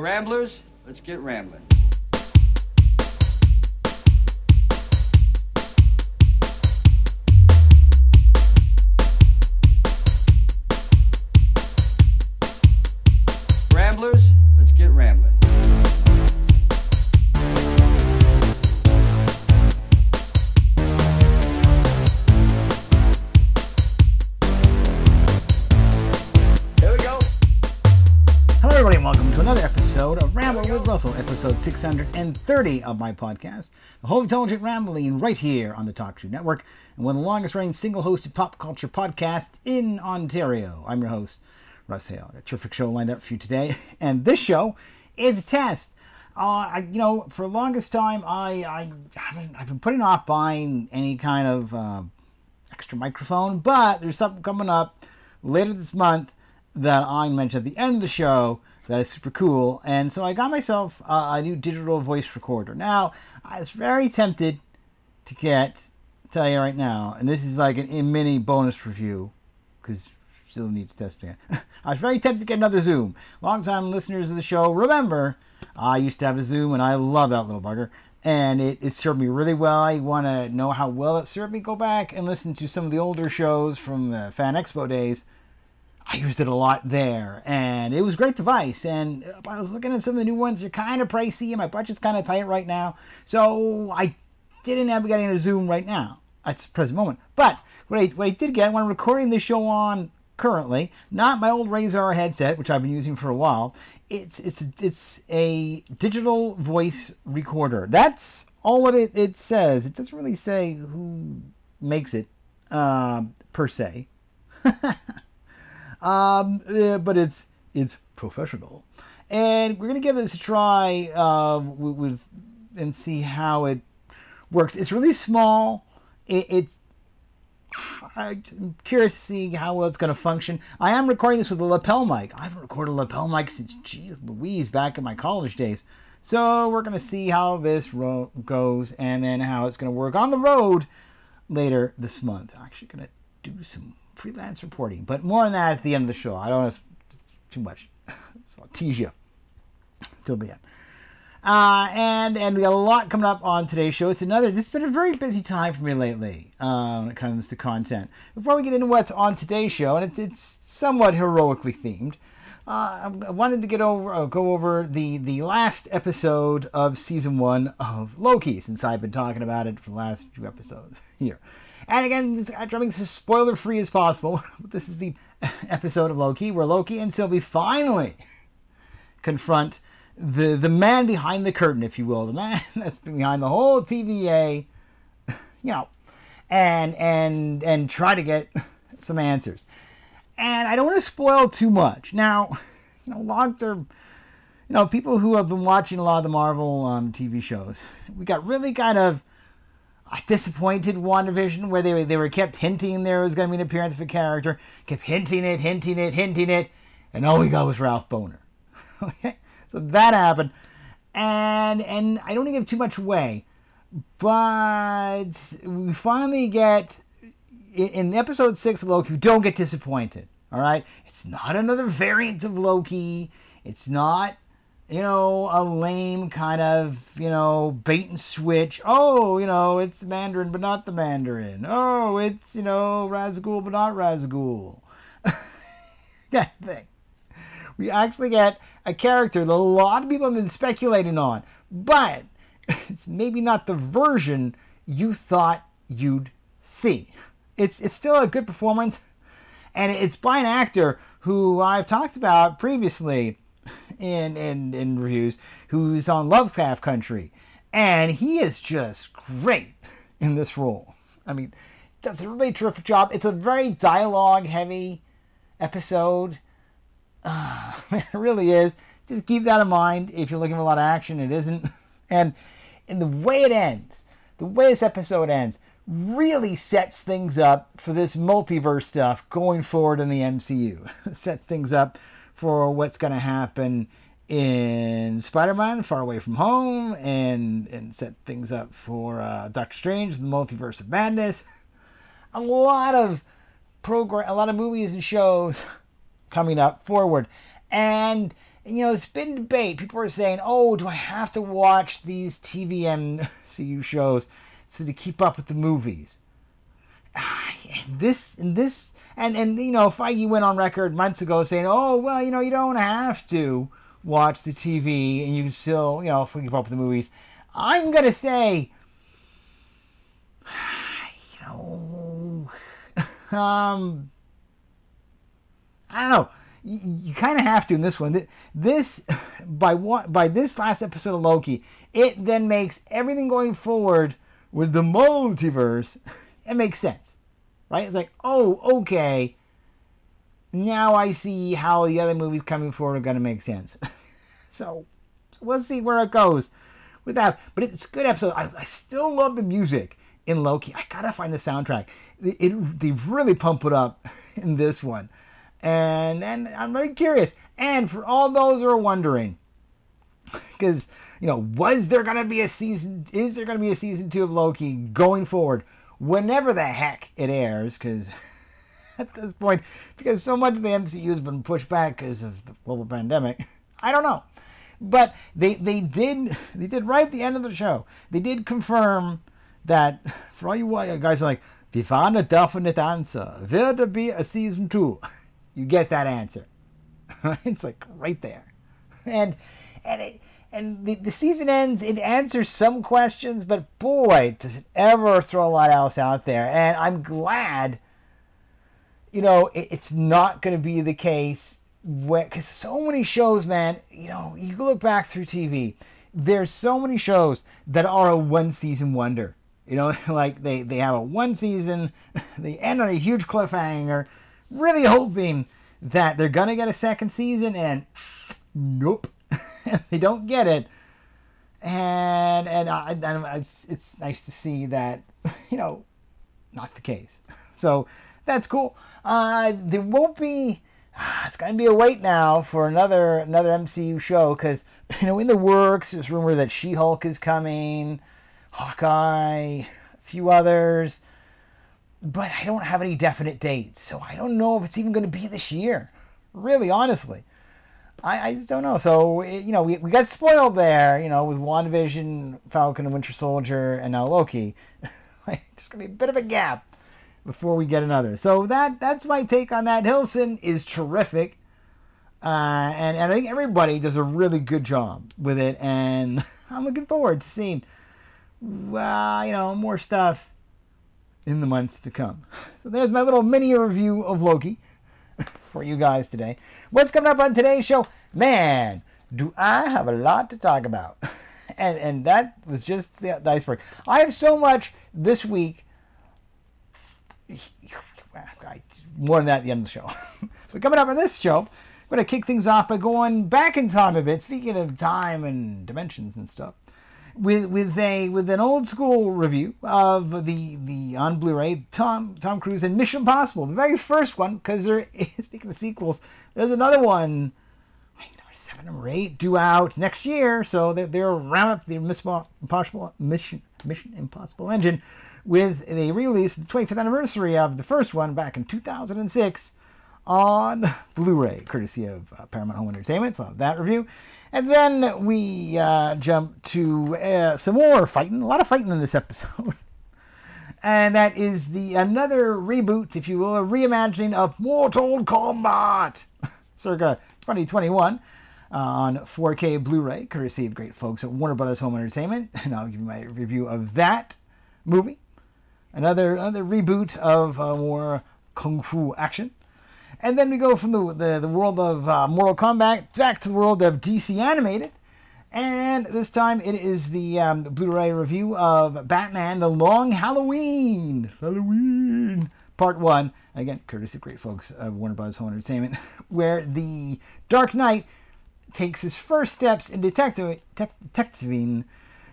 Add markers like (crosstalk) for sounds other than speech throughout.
Ramblers, let's get rambling. 630 of my podcast, The Whole Intelligent Rambling, right here on the Talkshoe Network, and one of the longest running single hosted pop culture podcasts in Ontario. I'm your host, Russ Hale. Got a terrific show lined up for you today, (laughs) and this show is a test. Uh, I, you know, for the longest time, I, I haven't, I've been putting off buying any kind of uh, extra microphone, but there's something coming up later this month that I mentioned at the end of the show that is super cool. And so I got myself a new digital voice recorder. Now, I was very tempted to get, tell you right now, and this is like an, a mini bonus review because still need to test it. (laughs) I was very tempted to get another Zoom. Longtime listeners of the show remember I used to have a Zoom and I love that little bugger. And it, it served me really well. I want to know how well it served me. Go back and listen to some of the older shows from the Fan Expo days. I used it a lot there, and it was a great device. And I was looking at some of the new ones; they're kind of pricey, and my budget's kind of tight right now. So I didn't have getting a Zoom right now at the present moment. But what I what I did get when I'm recording this show on currently, not my old Razer headset, which I've been using for a while. It's it's it's a digital voice recorder. That's all what it, it says. It doesn't really say who makes it um, per se. (laughs) Um, uh, but it's it's professional, and we're gonna give this a try with, with and see how it works. It's really small. It, it's I'm curious to see how well it's going to function. I am recording this with a lapel mic. I haven't recorded a lapel mic since, geez Louise, back in my college days. So we're going to see how this ro- goes and then how it's going to work on the road later this month. I'm actually going to do some freelance reporting, but more on that at the end of the show. I don't want to too much, (laughs) so I'll tease you till the end. Uh, and and we got a lot coming up on today's show. It's another. This has been a very busy time for me lately uh, when it comes to content. Before we get into what's on today's show, and it's it's somewhat heroically themed. Uh, I wanted to get over uh, go over the the last episode of season one of Loki, since I've been talking about it for the last few episodes (laughs) here. And again, this, I try to as spoiler free as possible. (laughs) this is the (laughs) episode of Loki where Loki and Sylvie finally (laughs) confront the the man behind the curtain, if you will, the man that's behind the whole TVA, you know, and and and try to get some answers. And I don't want to spoil too much. Now, you know, long term, you know, people who have been watching a lot of the Marvel um, TV shows, we got really kind of disappointed WandaVision where they they were kept hinting there was going to be an appearance of a character, kept hinting it, hinting it, hinting it, and all we got was Ralph Bohner. (laughs) okay, so that happened, and and I don't give too much away, but we finally get in, in episode six of Loki. Don't get disappointed. All right, it's not another variant of Loki. It's not you know, a lame kind of, you know, bait and switch. Oh, you know, it's Mandarin but not the Mandarin. Oh, it's, you know, Razgul but not Razgul. (laughs) that thing. We actually get a character that a lot of people have been speculating on, but (laughs) it's maybe not the version you thought you'd see. It's it's still a good performance, and it's by an actor who I've talked about previously in, in, in reviews who's on Lovecraft Country. And he is just great in this role. I mean, does a really terrific job. It's a very dialogue heavy episode. Uh, (sighs) it really is. Just keep that in mind if you're looking for a lot of action. It isn't. (laughs) And and the way it ends, the way this episode ends, really sets things up for this multiverse stuff going forward in the MCU. (laughs) sets things up for what's going to happen in Spider-Man: Far Away from Home, and and set things up for uh, Doctor Strange: The Multiverse of Madness. (laughs) A lot of program, a lot of movies and shows (laughs) coming up forward, and you know, it's been debate. People are saying, "Oh, do I have to watch these TV MCU (laughs) shows so to keep up with the movies?" (sighs) This and this and and you know, Feige went on record months ago saying, "Oh, well, you know, you don't have to watch the TV and you can still, you know, keep up with the movies." I'm gonna say, (sighs) you know, (sighs) um, I don't know. You, you kind of have to in this one. This (sighs) by what by this last episode of Loki, it then makes everything going forward with the multiverse. (laughs) It makes sense, right? It's like, oh, okay. Now I see how the other movies coming forward are gonna make sense. (laughs) so, so let's see where it goes with that. But it's a good episode. I, I still love the music in Loki. I gotta find the soundtrack. It, it they really pump it up (laughs) in this one, and and I'm very curious. And for all those who are wondering, (laughs) because you know, was there gonna be a season? Is there gonna be a season two of Loki going forward? Whenever the heck it airs, because (laughs) at this point, because so much of the MCU has been pushed back because of the global pandemic, I don't know. But they they did they did right at the end of the show. They did confirm that for all you guys are like, we found a definite answer. Will there be a season two? (laughs) You get that answer. (laughs) it's like right there. And and it, and the, the season ends, it answers some questions, but boy, does it ever throw a lot else out there. And I'm glad, you know, it, it's not going to be the case because so many shows, man, you know, you look back through TV, there's so many shows that are a one season wonder. You know, (laughs) like they, they have a one season, (laughs) they end on a huge cliffhanger, really hoping that they're going to get a second season, and (sniffs) nope, (laughs) they don't get it. And and, I, it's, it's nice to see that, (laughs) you know, not the case. (laughs) So that's cool. Uh, there won't be it's gonna be a wait now for another another MCU show because you know in the works there's rumor that She-Hulk is coming, Hawkeye, a few others, but I don't have any definite dates, so I don't know if it's even gonna be this year. Really, honestly, I, I just don't know. So you know we, we got spoiled there, you know, with WandaVision, Falcon and Winter Soldier, and now Loki. (laughs) There's gonna be a bit of a gap before we get another. So that that's my take on that. Hiddleston is terrific, uh, and, and I think everybody does a really good job with it, and (laughs) I'm looking forward to seeing, well, you know, more stuff in the months to come. (laughs) So there's my little mini review of Loki for you guys today. What's coming up on today's show? Man, do I have a lot to talk about. (laughs) And, and that was just the, the iceberg. I have so much this week more than that at the end of the show. (laughs) but coming up on this show, I'm going to kick things off by going back in time a bit. Speaking of time and dimensions and stuff, with with a with an old school review of the the on Blu-ray Tom Tom Cruise and Mission Impossible, the very first one. Because there, (laughs) speaking of sequels, there's another one. Seven or eight due out next year, so they're, they're round up the Mission Impossible Mission Mission Impossible engine with the release, the 25th anniversary of the first one back in 2006 on (laughs) Blu-ray, courtesy of uh, Paramount Home Entertainment. So that review. And then we uh, jump to uh, some more fighting. A lot of fighting in this (laughs) episode. and that is the another reboot, if you will, a reimagining of Mortal Kombat, (laughs) circa 2021. Uh, on 4K Blu-ray, courtesy of the great folks at Warner Brothers Home Entertainment, (laughs) and I'll give you my review of that movie another another reboot of uh, more kung fu action. And then we go from the, the, the world of uh, Mortal Kombat back to the world of DC Animated. And this time it is the um, Blu-ray review of Batman: The Long Halloween, Halloween Part One. Again, courtesy of great folks of Warner Bros. Home Entertainment, (laughs) where the Dark Knight takes his first steps in detective, detectiving,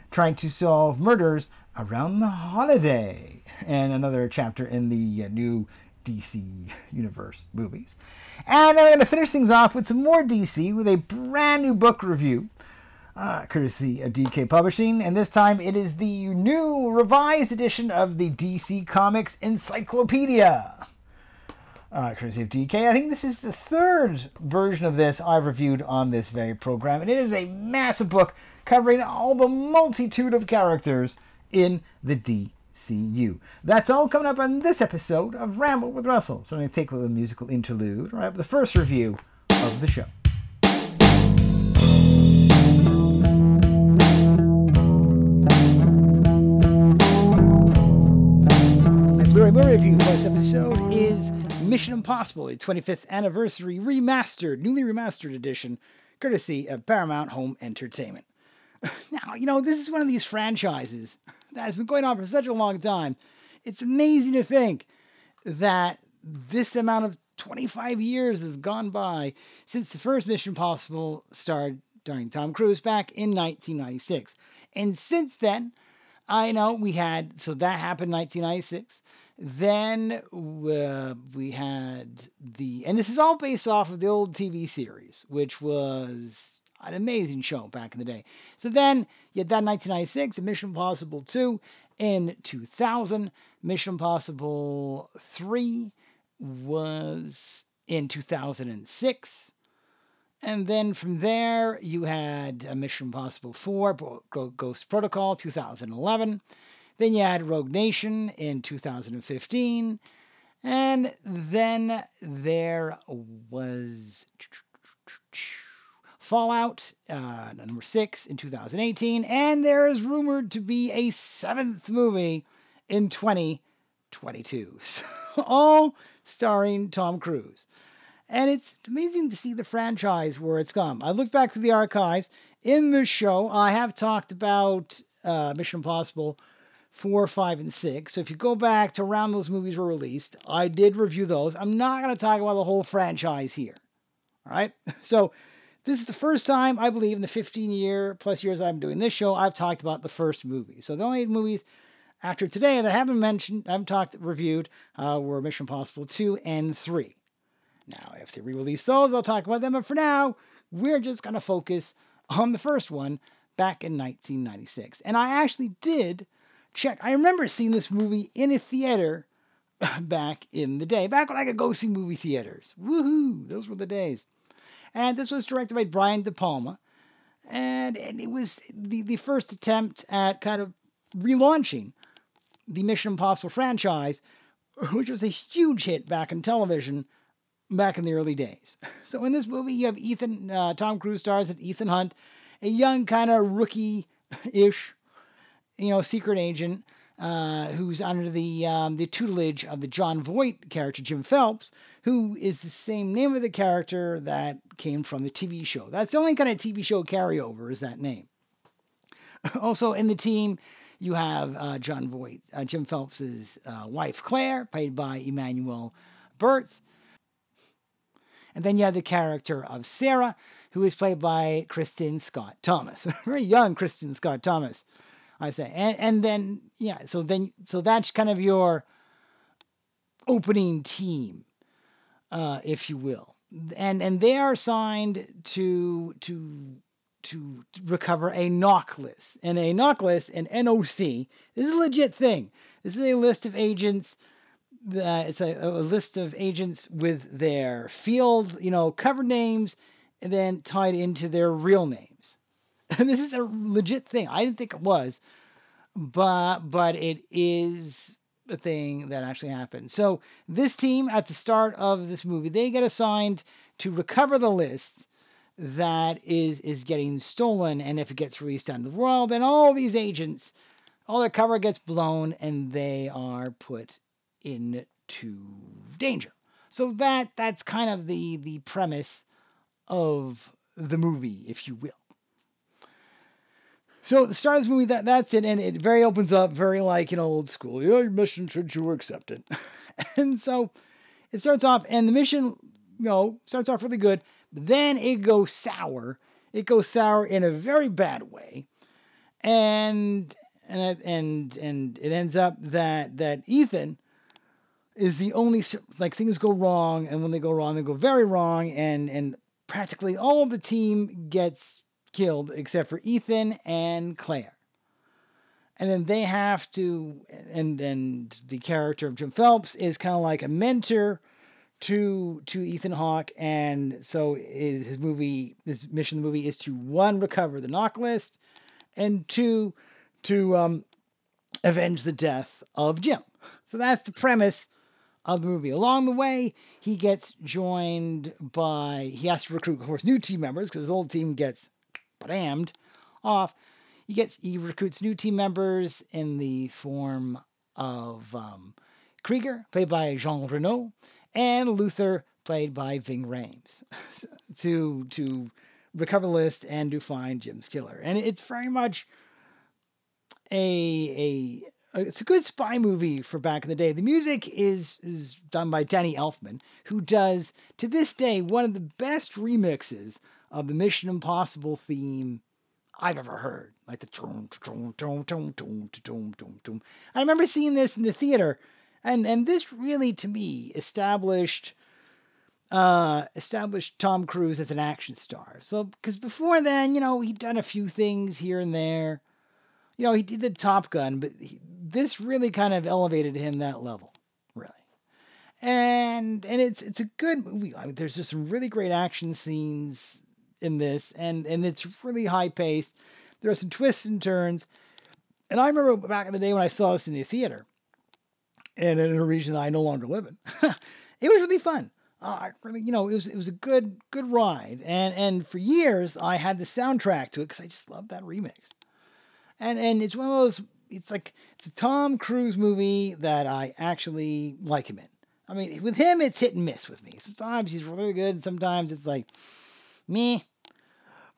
trying to solve murders around the holiday and another chapter in the uh, new DC Universe movies. And I'm going to finish things off with some more DC with a brand new book review, uh, courtesy of DK Publishing. And this time it is the new revised edition of the DC Comics Encyclopedia. uh, courtesy of DK. I think this is the third version of this I've reviewed on this very program, and it is a massive book covering all the multitude of characters in the DCU. That's all coming up on this episode of Ramble with Russell. So I'm going to take a little musical interlude, right, the first review of the show. Blu-ray Blu-ray review for this episode is Mission Impossible, a 25th anniversary remastered, newly remastered edition, courtesy of Paramount Home Entertainment. Now, you know, this is one of these franchises (laughs) that has been going on for such a long time. It's amazing to think that this amount of 25 years has gone by since the first Mission Impossible starred starring Tom Cruise back in 1996. And since then, I know we had, so that happened in 1996. Then uh, we had the, and this is all based off of the old TV series, which was an amazing show back in the day. So then you had that 1996, Mission Impossible 2 in 2000. Mission Impossible 3 was in 2006. And then from there, you had a Mission Impossible 4, Ghost Protocol 2011. Then you had Rogue Nation in 2015. And then there was Fallout, uh, number six in 2018. And there is rumored to be a seventh movie in 2022. (laughs) So, all starring Tom Cruise. And it's amazing to see the franchise where it's come. I look back through the archives. In this show, I have talked about uh, Mission Impossible 4, 5, and 6. So if you go back to around those movies were released, I did review those. I'm not going to talk about the whole franchise here. All right? (laughs) So this is the first time, I believe, in the 15 year plus years I'm doing this show, I've talked about the first movie. So the only movies after today that I haven't mentioned, I haven't talked, reviewed, uh, were Mission Impossible 2 and 3. Now, if they re release those, I'll talk about them. But for now, we're just going to focus on the first one back in 1996. And I actually did check. I remember seeing this movie in a theater (laughs) back in the day, back when I could go see movie theaters. Woohoo! Those were the days. And this was directed by Brian De Palma. And, and it was the, the first attempt at kind of relaunching the Mission Impossible franchise, which was a huge hit back in television back in the early days. (laughs) So in this movie, you have Ethan, uh, Tom Cruise stars as Ethan Hunt, a young kind of rookie-ish, you know, secret agent uh, who's under the um, the tutelage of the Jon Voight character Jim Phelps, who is the same name of the character that came from the TV show. That's the only kind of TV show carryover is that name. (laughs) Also in the team, you have uh, Jon Voight, uh, Jim Phelps's uh, wife Claire, played by Emmanuel Burt. And then you have the character of Sarah, who is played by Kristin Scott Thomas, (laughs) very young Kristin Scott Thomas, I say. And and then yeah, so then so that's kind of your opening team, uh, if you will, and and they are assigned to to to recover a NOC list, and a NOC list, an NOC. This is a legit thing. This is a list of agents uh, it's a, a, list of agents with their field, you know, cover names, and then tied into their real names. (laughs) And this is a legit thing. I didn't think it was, but but it is a thing that actually happened. So this team at the start of this movie, they get assigned to recover the list that is is getting stolen, and if it gets released out the world, then all these agents, all their cover gets blown, and they are put into danger. So that that's kind of the the premise of the movie, if you will. So the start of this movie, that that's it, and it very opens up very like an old school. Your mission should you accept it, (laughs) and so it starts off, and the mission, you know, starts off really good, but then it goes sour. It goes sour in a very bad way, and and and and it ends up that that Ethan is the only like things go wrong, and when they go wrong, they go very wrong, and and practically all of the team gets killed except for Ethan and Claire. And then they have to, and then the character of Jim Phelps is kind of like a mentor to to Ethan Hawke, and so his, movie, his mission in the movie is to one recover the NOC list, and two to um, avenge the death of Jim. So that's the premise of the movie. Along the way, he gets joined by he has to recruit, of course, new team members because his old team gets damned off. He gets he recruits new team members in the form of um, Krieger, played by Jean Reno, and Luther, played by Ving Rhames, (laughs) to to recover the list and to find Jim's killer. And it's very much a a it's a good spy movie for back in the day. The music is is done by Danny Elfman, who does to this day one of the best remixes of the Mission Impossible theme I've ever heard. Like the tom tom tom tom tom tom tom tom. I remember seeing this in the theater, and and this really to me established uh, established Tom Cruise as an action star. So because before then, you know, he'd done a few things here and there. You know, he did the Top Gun, but he, this really kind of elevated him that level, really. And and it's it's a good movie. I mean, there's just some really great action scenes in this, and and it's really high paced. There are some twists and turns. And I remember back in the day when I saw this in the theater, and in a region that I no longer live in, (laughs) it was really fun. Uh, really, you know, it was it was a good good ride, and and for years I had the soundtrack to it because I just loved that remix, and and it's one of those. It's like it's a Tom Cruise movie that I actually like him in. I mean, with him, it's hit and miss with me. Sometimes he's really good, and sometimes it's like me.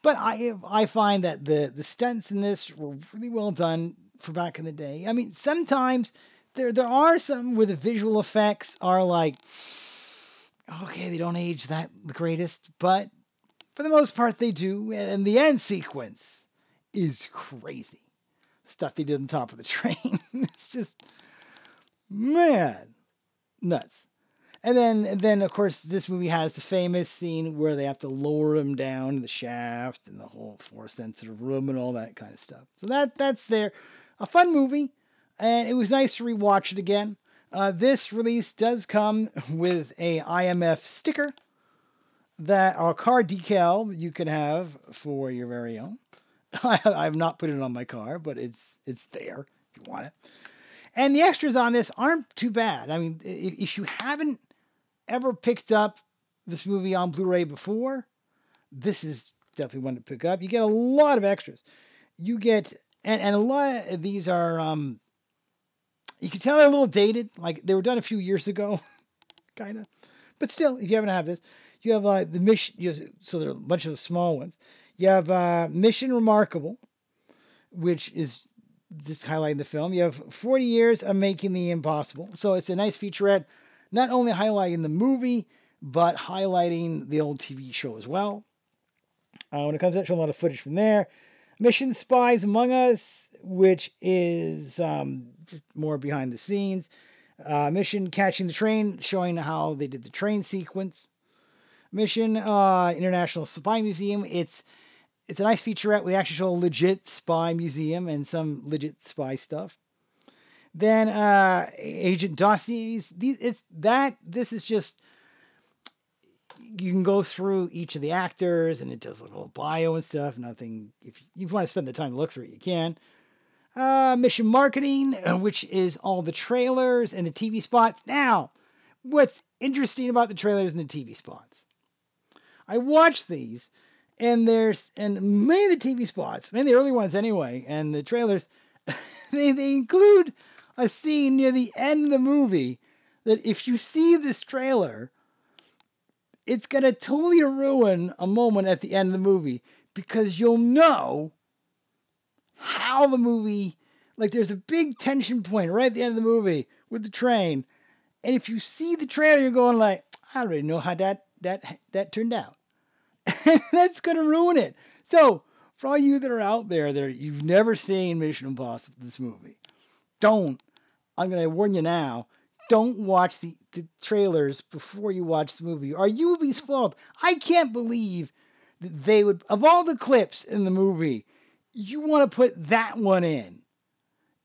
But I I find that the the stunts in this were really well done for back in the day. I mean, sometimes there there are some where the visual effects are like okay, they don't age that the greatest, but for the most part they do. And the end sequence is crazy. Stuff they did on top of the (laughs) train. it's just man, nuts. And then, then of course, this movie has the famous scene where they have to lower him down the shaft and the whole force sensitive room and all that kind of stuff. So that that's there. A fun movie, and it was nice to rewatch it again. Uh, this release does come (laughs) with a IMF sticker that our car decal you can have for your very own. (laughs) I, have not put it on my car, but it's it's there if you want it. And the extras on this aren't too bad. I mean, if, if you haven't ever picked up this movie on Blu-ray before, this is definitely one to pick up. You get a lot of extras. You get and, and a lot of these are um you can tell they're a little dated, like they were done a few years ago, (laughs) kind of. But still, if you haven't have this, you have uh, the mission. You have, so there are a bunch of small ones. You have uh, Mission Remarkable, which is just highlighting the film. You have 40 years of making the impossible. So it's a nice featurette not only highlighting the movie, but highlighting the old TV show as well. Uh, when it comes to a lot of footage from there. Mission Spies Among Us, which is um, just more behind the scenes. Uh, Mission Catching the Train, showing how they did the train sequence. Mission uh, International Spy Museum. It's it's a nice featurette. We actually show a legit spy museum and some legit spy stuff. Then uh, Agent Dossiers. These, it's that. This is just you can go through each of the actors and it does a little bio and stuff. Nothing. If you want to spend the time to look through it, you can. Uh, mission marketing, which is all the trailers and the TV spots. Now, what's interesting about the trailers and the TV spots? I watched these, and there's and many of the TV spots, many of the early ones anyway, and the trailers, (laughs) they, they include a scene near the end of the movie that if you see this trailer, it's going to totally ruin a moment at the end of the movie because you'll know how the movie, like, there's a big tension point right at the end of the movie with the train. And if you see the trailer, you're going like, I already know how that that that turned out. And (laughs) that's to ruin it. So, for all you that are out there that you've never seen Mission Impossible, this movie, don't. I'm going to warn you now. Don't watch the, the trailers before you watch the movie, or you will be spoiled. I can't believe that they would, of all the clips in the movie, you want to put that one in.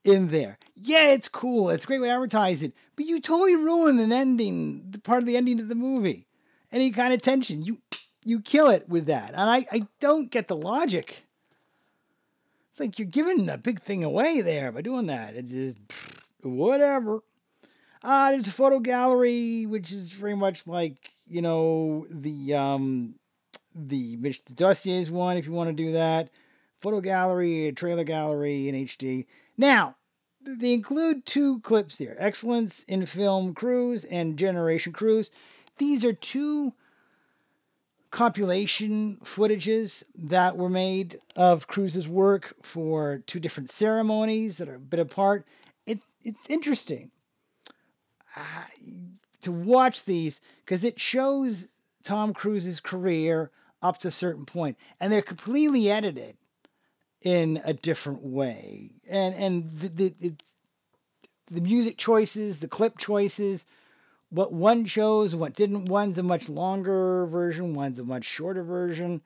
in there. Yeah, it's cool. It's a great way to advertise it. But you totally ruin an ending, the part of the ending of the movie. Any kind of tension. You you kill it with that. And I, I don't get the logic. It's like you're giving a big thing away there by doing that. It's just whatever. Uh, there's a photo gallery, which is very much like, you know, the um the Mitch Dossier's one, if you want to do that. Photo gallery, trailer gallery in HD. Now, they include two clips here Excellence in Film Cruise and Generation Cruise. These are two compilation footages that were made of Cruise's work for two different ceremonies that are a bit apart. It, it's interesting uh, to watch these because it shows Tom Cruise's career up to a certain point, and they're completely edited in a different way, and and the, the the music choices, the clip choices, what one chose, what didn't. One's a much longer version, one's a much shorter version,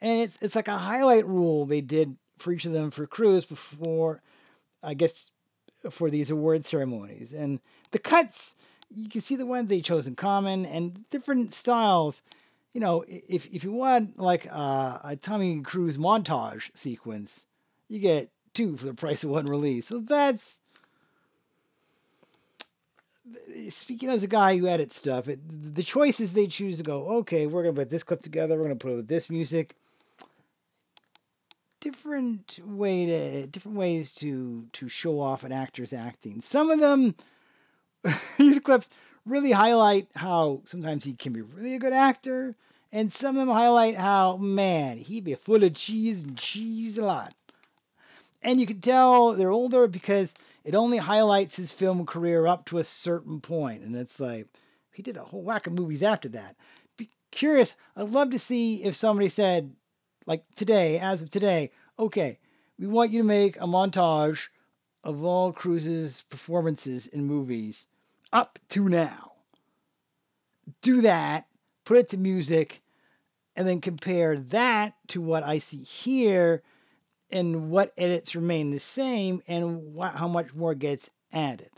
and it's it's like a highlight rule they did for each of them for Cruise before, I guess, for these award ceremonies, and the cuts you can see the ones they chose in common and different styles you know, if if you want like uh, a Tommy Cruise montage sequence, you get two for the price of one release. So that's speaking as a guy who edits stuff. It, the choices they choose to go, okay, we're gonna put this clip together. We're gonna put it with this music. Different way to different ways to to show off an actor's acting. Some of them, (laughs) these clips really highlight how sometimes he can be really a good actor, and some of them highlight how, man, he be full of cheese and cheese a lot. And you can tell they're older because it only highlights his film career up to a certain point. And it's like, he did a whole whack of movies after that. Be curious. I'd love to see if somebody said, like today, as of today, okay, we want you to make a montage of all Cruise's performances in movies up to now. Do that, put it to music, and then compare that to what I see here and what edits remain the same and how much more gets added.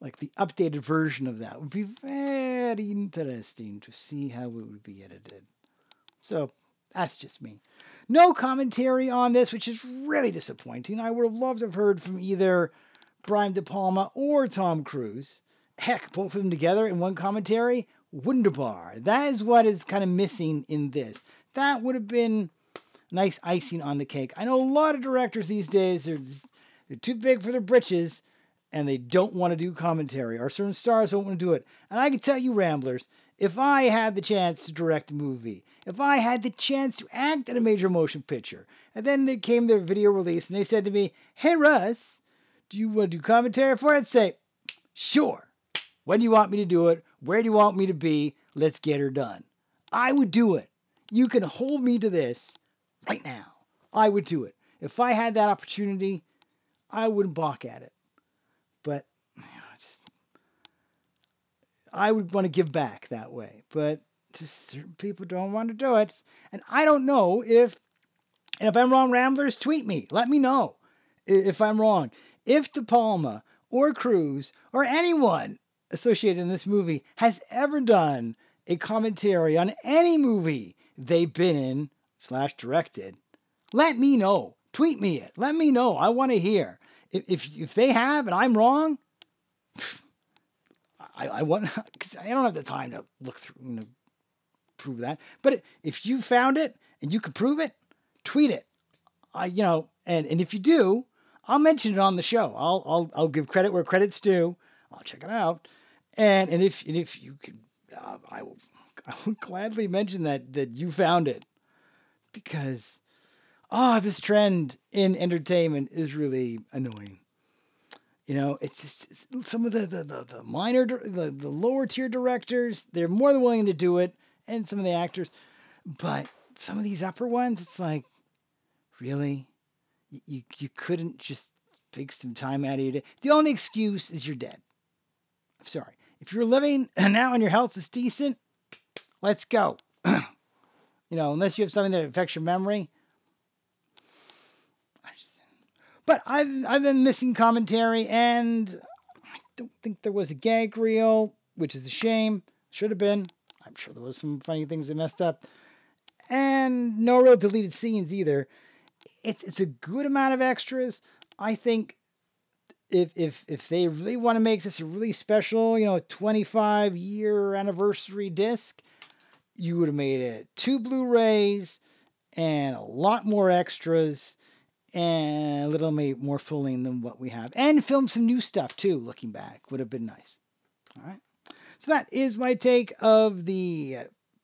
Like the updated version of that would be very interesting to see how it would be edited. So that's just me. No commentary on this, which is really disappointing. I would have loved to have heard from either Brian De Palma or Tom Cruise. Heck, both of them together in one commentary. Wunderbar. That is what is kind of missing in this. That would have been nice icing on the cake. I know a lot of directors these days are they're too big for their britches and they don't want to do commentary, or certain stars don't want to do it. And I can tell you, Ramblers, if I had the chance to direct a movie, if I had the chance to act in a major motion picture, and then they came their video release and they said to me, Hey Russ, do you want to do commentary for it? I'd say, Sure. When do you want me to do it? Where do you want me to be? Let's get her done. I would do it. You can hold me to this right now. I would do it. If I had that opportunity, I wouldn't balk at it. But you know, just, I would want to give back that way. But just certain people don't want to do it. And I don't know if, and if I'm wrong, Ramblers, tweet me. Let me know if I'm wrong. If De Palma or Cruise or anyone associated in this movie has ever done a commentary on any movie they've been in slash directed, let me know. Tweet me it. Let me know. I want to hear. If, if, if they have and I'm wrong, I, I want (laughs) because I don't have the time to look through and prove that. But if you found it and you can prove it, tweet it. I you know, and and if you do, I'll mention it on the show. I'll I'll I'll give credit where credit's due. I'll check it out. And and if and if you can, uh, I will (laughs) I will gladly mention that that you found it because ah, oh, this trend in entertainment is really annoying. You know, it's just it's some of the the, the, the minor the, the lower tier directors they're more than willing to do it, and some of the actors, but some of these upper ones, it's like, really, you you, couldn't just take some time out of your day. The only excuse is you're dead. I'm sorry. If you're living (clears throat) now and your health is decent, let's go. (clears throat) you know, unless you have something that affects your memory. But I've, I've been missing commentary, and I don't think there was a gag reel, which is a shame. Should have been. I'm sure there was some funny things they messed up. And no real deleted scenes either. It's it's a good amount of extras. I think if if if they really want to make this a really special, you know, 25 year anniversary disc, you would have made it two Blu-rays and a lot more extras and a little more length than what we have. And film some new stuff too, looking back. Would have been nice. All right. So that is my take of the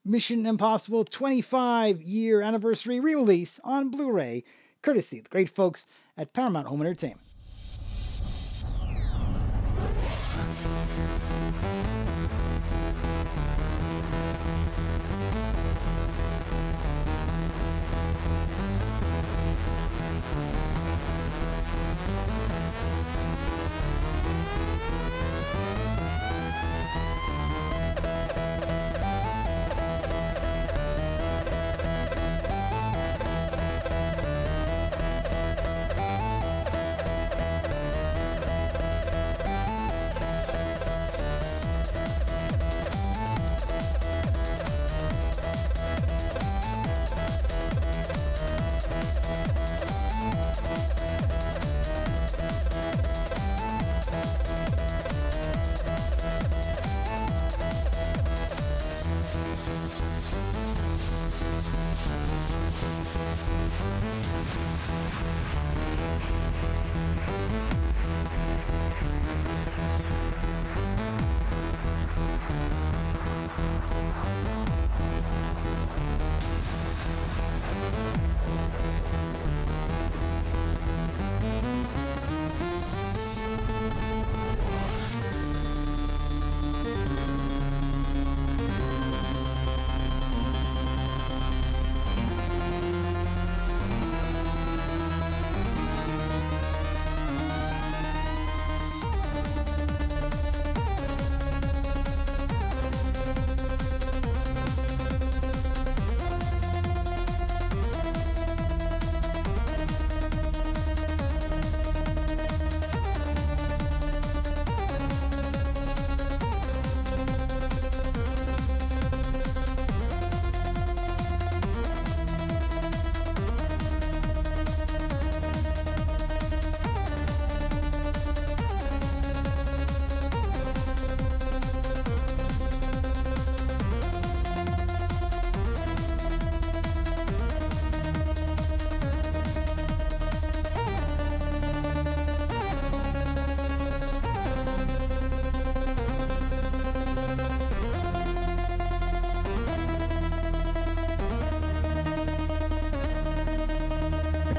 Mission Impossible 25 year anniversary re release on Blu ray, courtesy the great folks at Paramount Home Entertainment.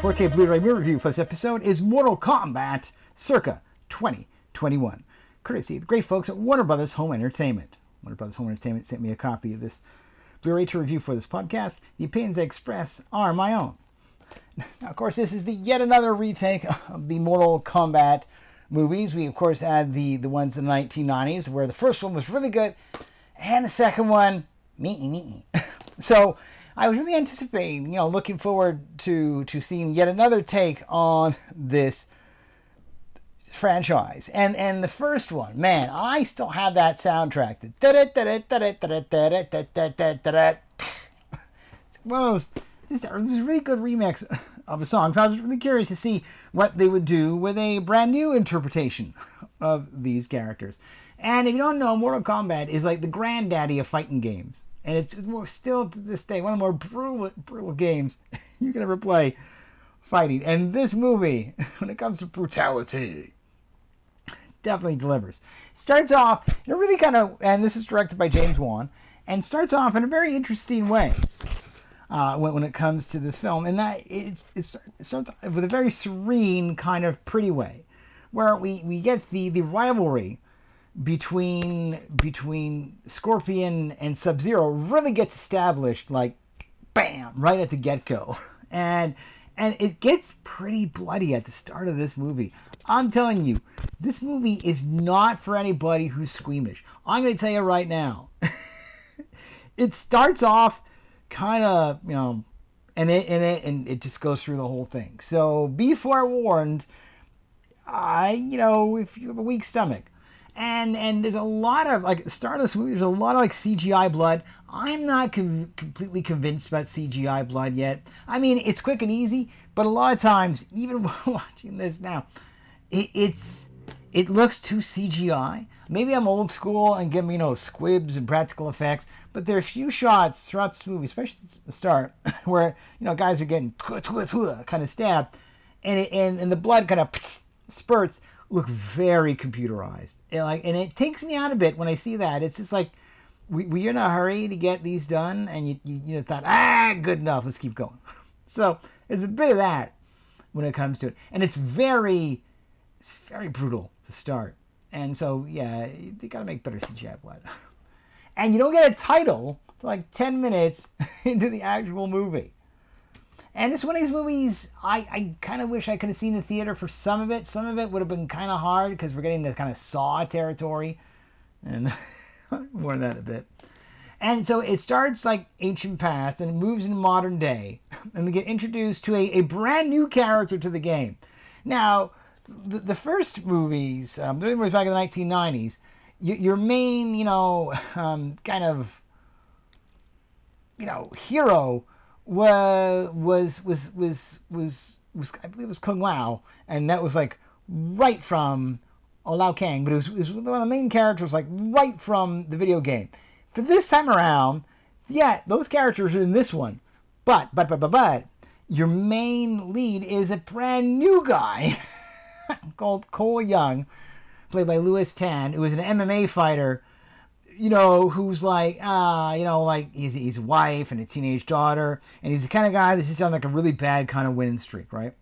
4K Blu-ray mirror review for this episode is Mortal Kombat circa 2021, courtesy of the great folks at Warner Brothers Home Entertainment. Warner Brothers Home Entertainment sent me a copy of this Blu-ray to review for this podcast. The opinions I express are my own. Now, of course, this is the yet another retake of the Mortal Kombat movies. We, of course, had the the ones in the 1990s, where the first one was really good, and the second one, me me. (laughs) so I was really anticipating, you know, looking forward to to seeing yet another take on this franchise. And and the first one, man, I still have that soundtrack. One of those, just a really good remix of a song. So I was really curious to see what they would do with a brand new interpretation of these characters. And if you don't know, Mortal Kombat is like the granddaddy of fighting games. And it's still to this day one of the more brutal, brutal games (laughs) you can ever play fighting. And this movie, (laughs) when it comes to brutality, definitely delivers. Starts off in a really kind of, and this is directed by James Wan, and starts off in a very interesting way. Uh, when, when it comes to this film, and that it, it, it starts with a very serene kind of pretty way, where we, we get the, the rivalry between between Scorpion and Sub Zero really gets established like bam right at the get go, (laughs) and and it gets pretty bloody at the start of this movie. I'm telling you, this movie is not for anybody who's squeamish. I'm going to tell you right now. (laughs) it starts off kind of, you know, and it and it and it just goes through the whole thing. So be forewarned. I you know if you have a weak stomach, and and there's a lot of like start of this movie. There's a lot of like CGI blood. I'm not com- completely convinced about CGI blood yet. I mean, it's quick and easy, but a lot of times, (laughs) even watching this now, it, it's it looks too CGI. Maybe I'm old school and give me you know squibs and practical effects, but there are a few shots throughout this movie, especially the start, (laughs) where you know guys are getting kind of stabbed, and it, and and the blood kind of spurts look very computerized. And like, and it takes me out a bit when I see that. It's just like we, we're in a hurry to get these done, and you, you, you know, thought, ah, good enough, let's keep going. (laughs) so there's a bit of that when it comes to it, and it's very, it's very brutal to start. And so, yeah, they got to make better CGI blood. (laughs) and you don't get a title to like 10 minutes (laughs) into the actual movie. And it's one of these movies I, I kind of wish I could have seen the theater for some of it. Some of it would have been kind of hard because we're getting to kind of Saw territory. And (laughs) more on that a bit. And so it starts like ancient past and it moves into modern day. (laughs) And we get introduced to a, a brand new character to the game. Now, the, the first movies, um, the movies back in the 1990s, y- your main, you know, (laughs) um, kind of, you know, hero was was was was was was I believe it was Kung Lao, and that was like right from oh, Lao Kang, but it was, it was one of the main characters like right from the video game. For this time around, yeah, those characters are in this one, but but but but but your main lead is a brand new guy (laughs) called Cole Young, played by Lewis Tan, who is an MMA fighter you know, who's like, uh, you know, like he's he's a wife and a teenage daughter, and he's the kind of guy that's just on like a really bad kind of winning streak, right?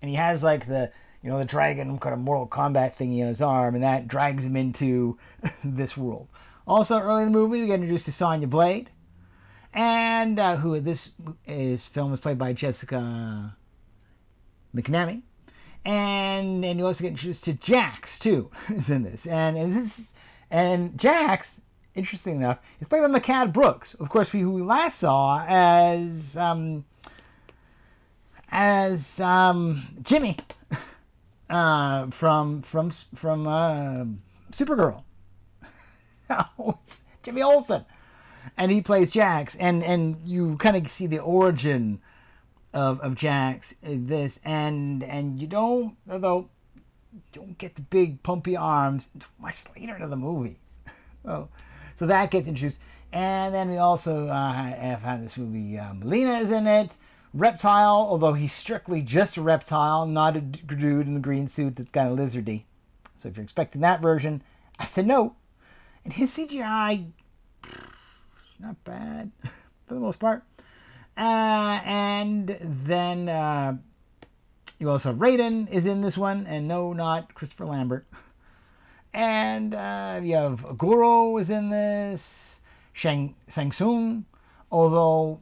And he has like the, you know, the dragon kind of Mortal Kombat thingy in his arm, and that drags him into (laughs) this world. Also, early in the movie, we get introduced to Sonya Blade, and uh, who this is film is played by Jessica McNamee, and and you also get introduced to Jax too, (laughs) is in this, and, and this is and Jax, interesting enough, is played by Mehcad Brooks. Of course, who we last saw as um, as um, Jimmy (laughs) uh, from from from uh, Supergirl. (laughs) Jimmy Olsen, and he plays Jax, and and you kind of see the origin of of Jax this, and and you don't although don't get the big pumpy arms until much later in the movie. (laughs) oh, so that gets introduced. And then we also uh, have had this movie, uh, Mileena is in it. Reptile, although he's strictly just a reptile, not a dude in the green suit that's kind of lizardy. So if you're expecting that version, I said no. And his CGI, not bad (laughs) for the most part. Uh, and then uh, you also have Raiden is in this one, and no, not Christopher Lambert. (laughs) and uh, you have Goro is in this, Shang Tsung, although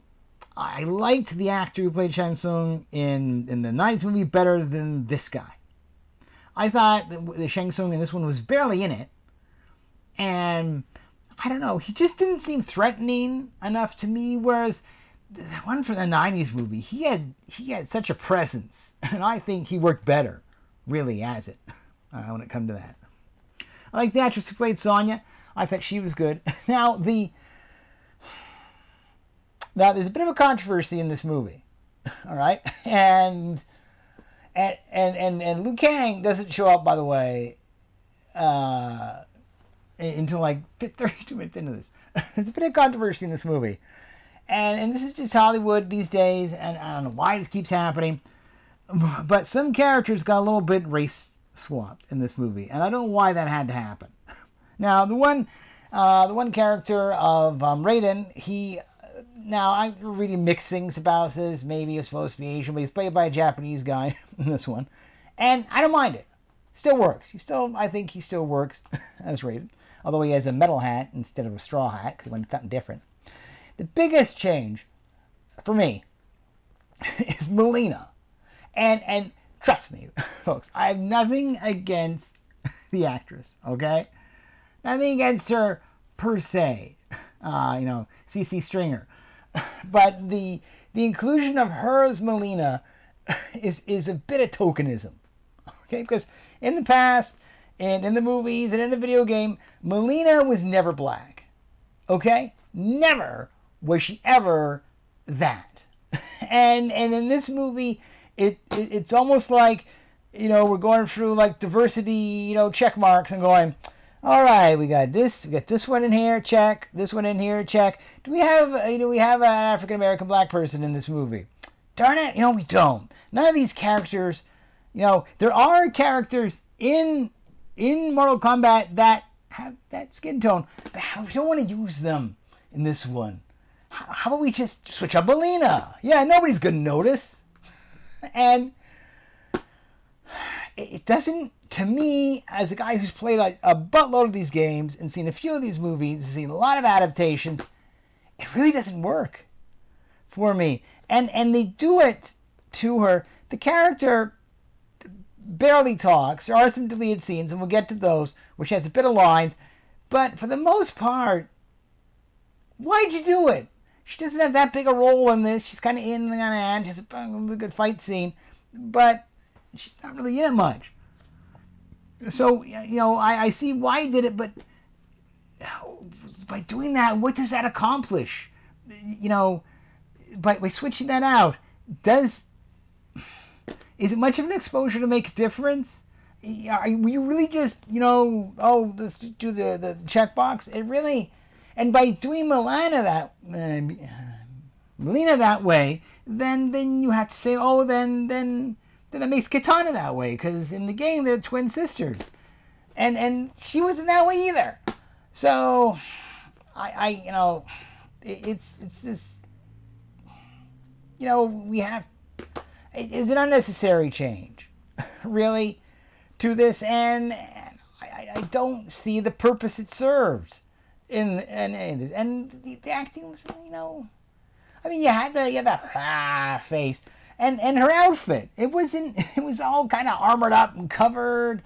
I liked the actor who played Shang Tsung in in the '90s movie better than this guy. I thought the Shang Tsung in this one was barely in it, and I don't know, he just didn't seem threatening enough to me. Whereas the one from the '90s movie, he had he had such a presence, (laughs) and I think he worked better, really, as it (laughs) uh, when it come to that. I like the actress who played Sonya. I thought she was good. (laughs) Now the now there's a bit of a controversy in this movie, all right, and and and and, and Liu Kang doesn't show up, by the way, uh, until like 32 minutes into this. there's a bit of controversy in this movie and and this is just Hollywood these days, and I don't know why this keeps happening, (laughs) but some characters got a little bit race swapped in this movie, and I don't know why that had to happen. (laughs) Now the one, uh, the one character of um, Raiden, he now I'm reading mixed things about this. Maybe he's supposed to be Asian, but he's played by a Japanese guy (laughs) in this one, and I don't mind it. Still works. He still, I think he still works as Raiden, although he has a metal hat instead of a straw hat because he went something different. The biggest change for me (laughs) is Mileena. And and trust me, (laughs) folks, I have nothing against (laughs) the actress, okay? Nothing against her per se. Uh, you know, Sisi Stringer. But the the inclusion of her as Mileena is is a bit of tokenism. Okay, because in the past and in the movies and in the video game, Mileena was never black. Okay? Never was she ever that. And and in this movie, it, it it's almost like you know we're going through like diversity you know check marks and going all right we got this we got this one in here check this one in here check. Do we have uh, you know we have an african american black person in this movie? Darn it you know we don't. None of these characters you know there are characters in in mortal kombat that have that skin tone but we don't want to use them in this one how, about we just switch up Mileena? yeah nobody's gonna notice. And it doesn't to me as a guy who's played a, a buttload of these games and seen a few of these movies seen a lot of adaptations it really doesn't work for me. And and they do it to her. The character barely talks. There are some deleted scenes and we'll get to those which has a bit of lines. But for the most part why'd you do it she doesn't have that big a role in this she's kind of in the end she's a good fight scene but she's not really in it much. So you know, I, I see why he did it, but by doing that, what does that accomplish? You know, by by switching that out, does is it much of an exposure to make a difference? Are you, you really just you know oh let's do the the checkbox? It really, and by doing Milana that uh, Mileena that way, then then you have to say oh then then then that makes Kitana that way because in the game they're twin sisters, and and she wasn't that way either. So, I I you know, it, it's it's this. You know we have. Is an unnecessary change, (laughs) really, to this, and, and I, I don't see the purpose it served in and and, and the, the acting was you know. I mean, you had the you had that ah, face, and and her outfit. It wasn't. (laughs) It was all kind of armored up and covered,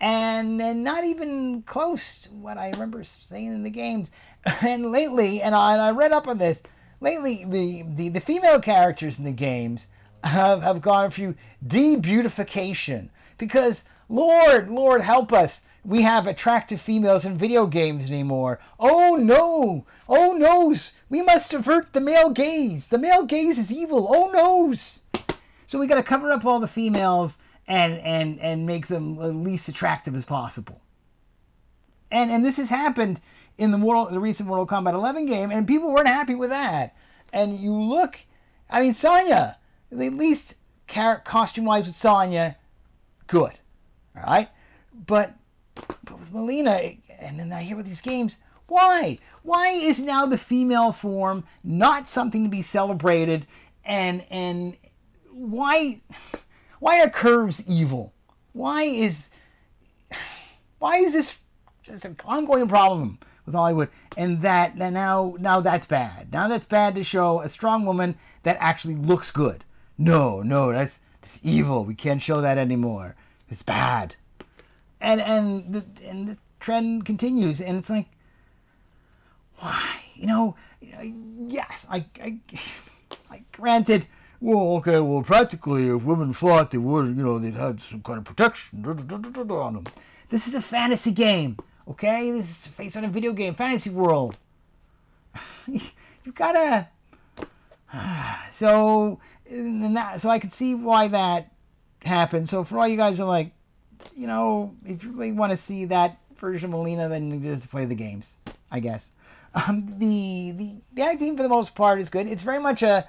and and not even close to what I remember seeing in the games. (laughs) And lately, and I, and I read up on this. Lately, the, the, the female characters in the games have, have gone through debeautification because Lord, Lord, help us we have attractive females in video games anymore. Oh no! Oh noes! We must avert the male gaze. The male gaze is evil. Oh noes! So we got to cover up all the females and and and make them the least attractive as possible. And and this has happened in the Mortal, the recent Mortal Kombat 11 game, and people weren't happy with that. And you look, I mean, Sonya, at least costume wise with Sonya, good, all right. But but with Mileena, and then I hear with these games, why? Why is now the female form not something to be celebrated? And and why why are curves evil? Why is why is this just an ongoing problem with Hollywood? And that, that now now that's bad. Now that's bad to show a strong woman that actually looks good. No, no, that's, that's evil. We can't show that anymore. It's bad and and the, and the trend continues, and it's like, why? You know, yes, I, I, I granted. Well, okay, well, practically, if women fought, they would, you know, they'd have some kind of protection on them. This is a fantasy game, okay? This is based on a video game, fantasy world. (sighs) you gotta. (sighs) So, that, so I can see why that happened. So for all you guys are like, you know, if you really want to see that version of Mileena, then you just play the games, I guess. Um, the, the the acting for the most part is good. It's very much a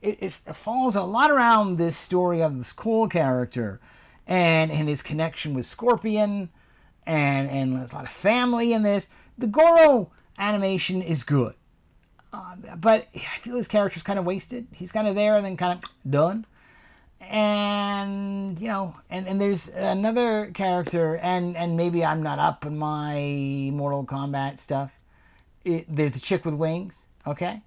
it, it falls a lot around this story of this Cole character and and his connection with Scorpion and and there's a lot of family in this. The Goro animation is good. Uh, but I feel his character's kind of wasted. He's kind of there and then kind of done and you know and, and there's another character and and maybe i'm not up on my mortal kombat stuff. It, there's a chick with wings okay?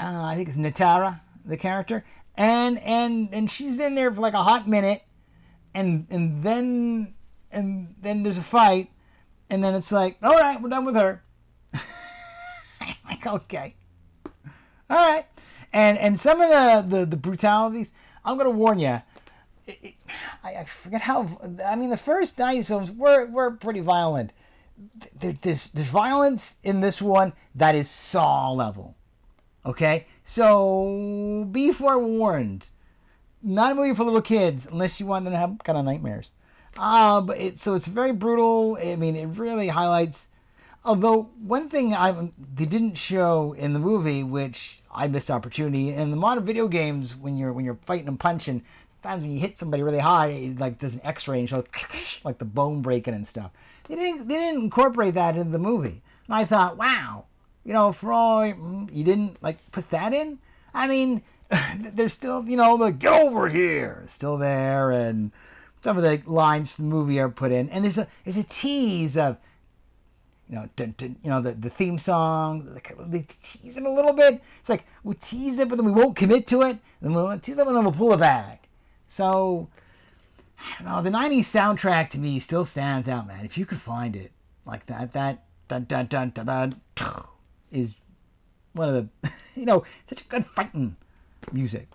Uh, i think it's Nitara, the character. And and and she's in there for like a hot minute and and then and then there's a fight and then it's like all right we're done with her. (laughs) Like okay. All right. And and some of the the, the brutalities. I'm gonna warn you. I, I forget how. I mean, the first 90s films were were pretty violent. There, there's there's violence in this one that is Saw level. Okay, so be forewarned. Not a movie for little kids unless you want them to have kind of nightmares. Uh, but it, so it's very brutal. I mean, it really highlights. Although one thing I they didn't show in the movie, which I missed opportunity in the modern video games, when you're when you're fighting and punching, sometimes when you hit somebody really high, it like does an X-ray and shows (laughs) like the bone breaking and stuff. They didn't they didn't incorporate that in the movie, and I thought, wow, you know, for all mm, you didn't like put that in. I mean, (laughs) there's still you know the get over here still there, and some of the lines from the movie are put in, and there's a there's a tease of you know, dun, dun, you know the, the theme song. They tease it a little bit. It's like we tease it, but then we won't commit to it. And we'll tease it, and then we'll pull it back. So I don't know. The '90s soundtrack to me still stands out, man. If you could find it like that, that dun dun dun dun dun (sniffs) is one of the (laughs) you know such a good fighting music.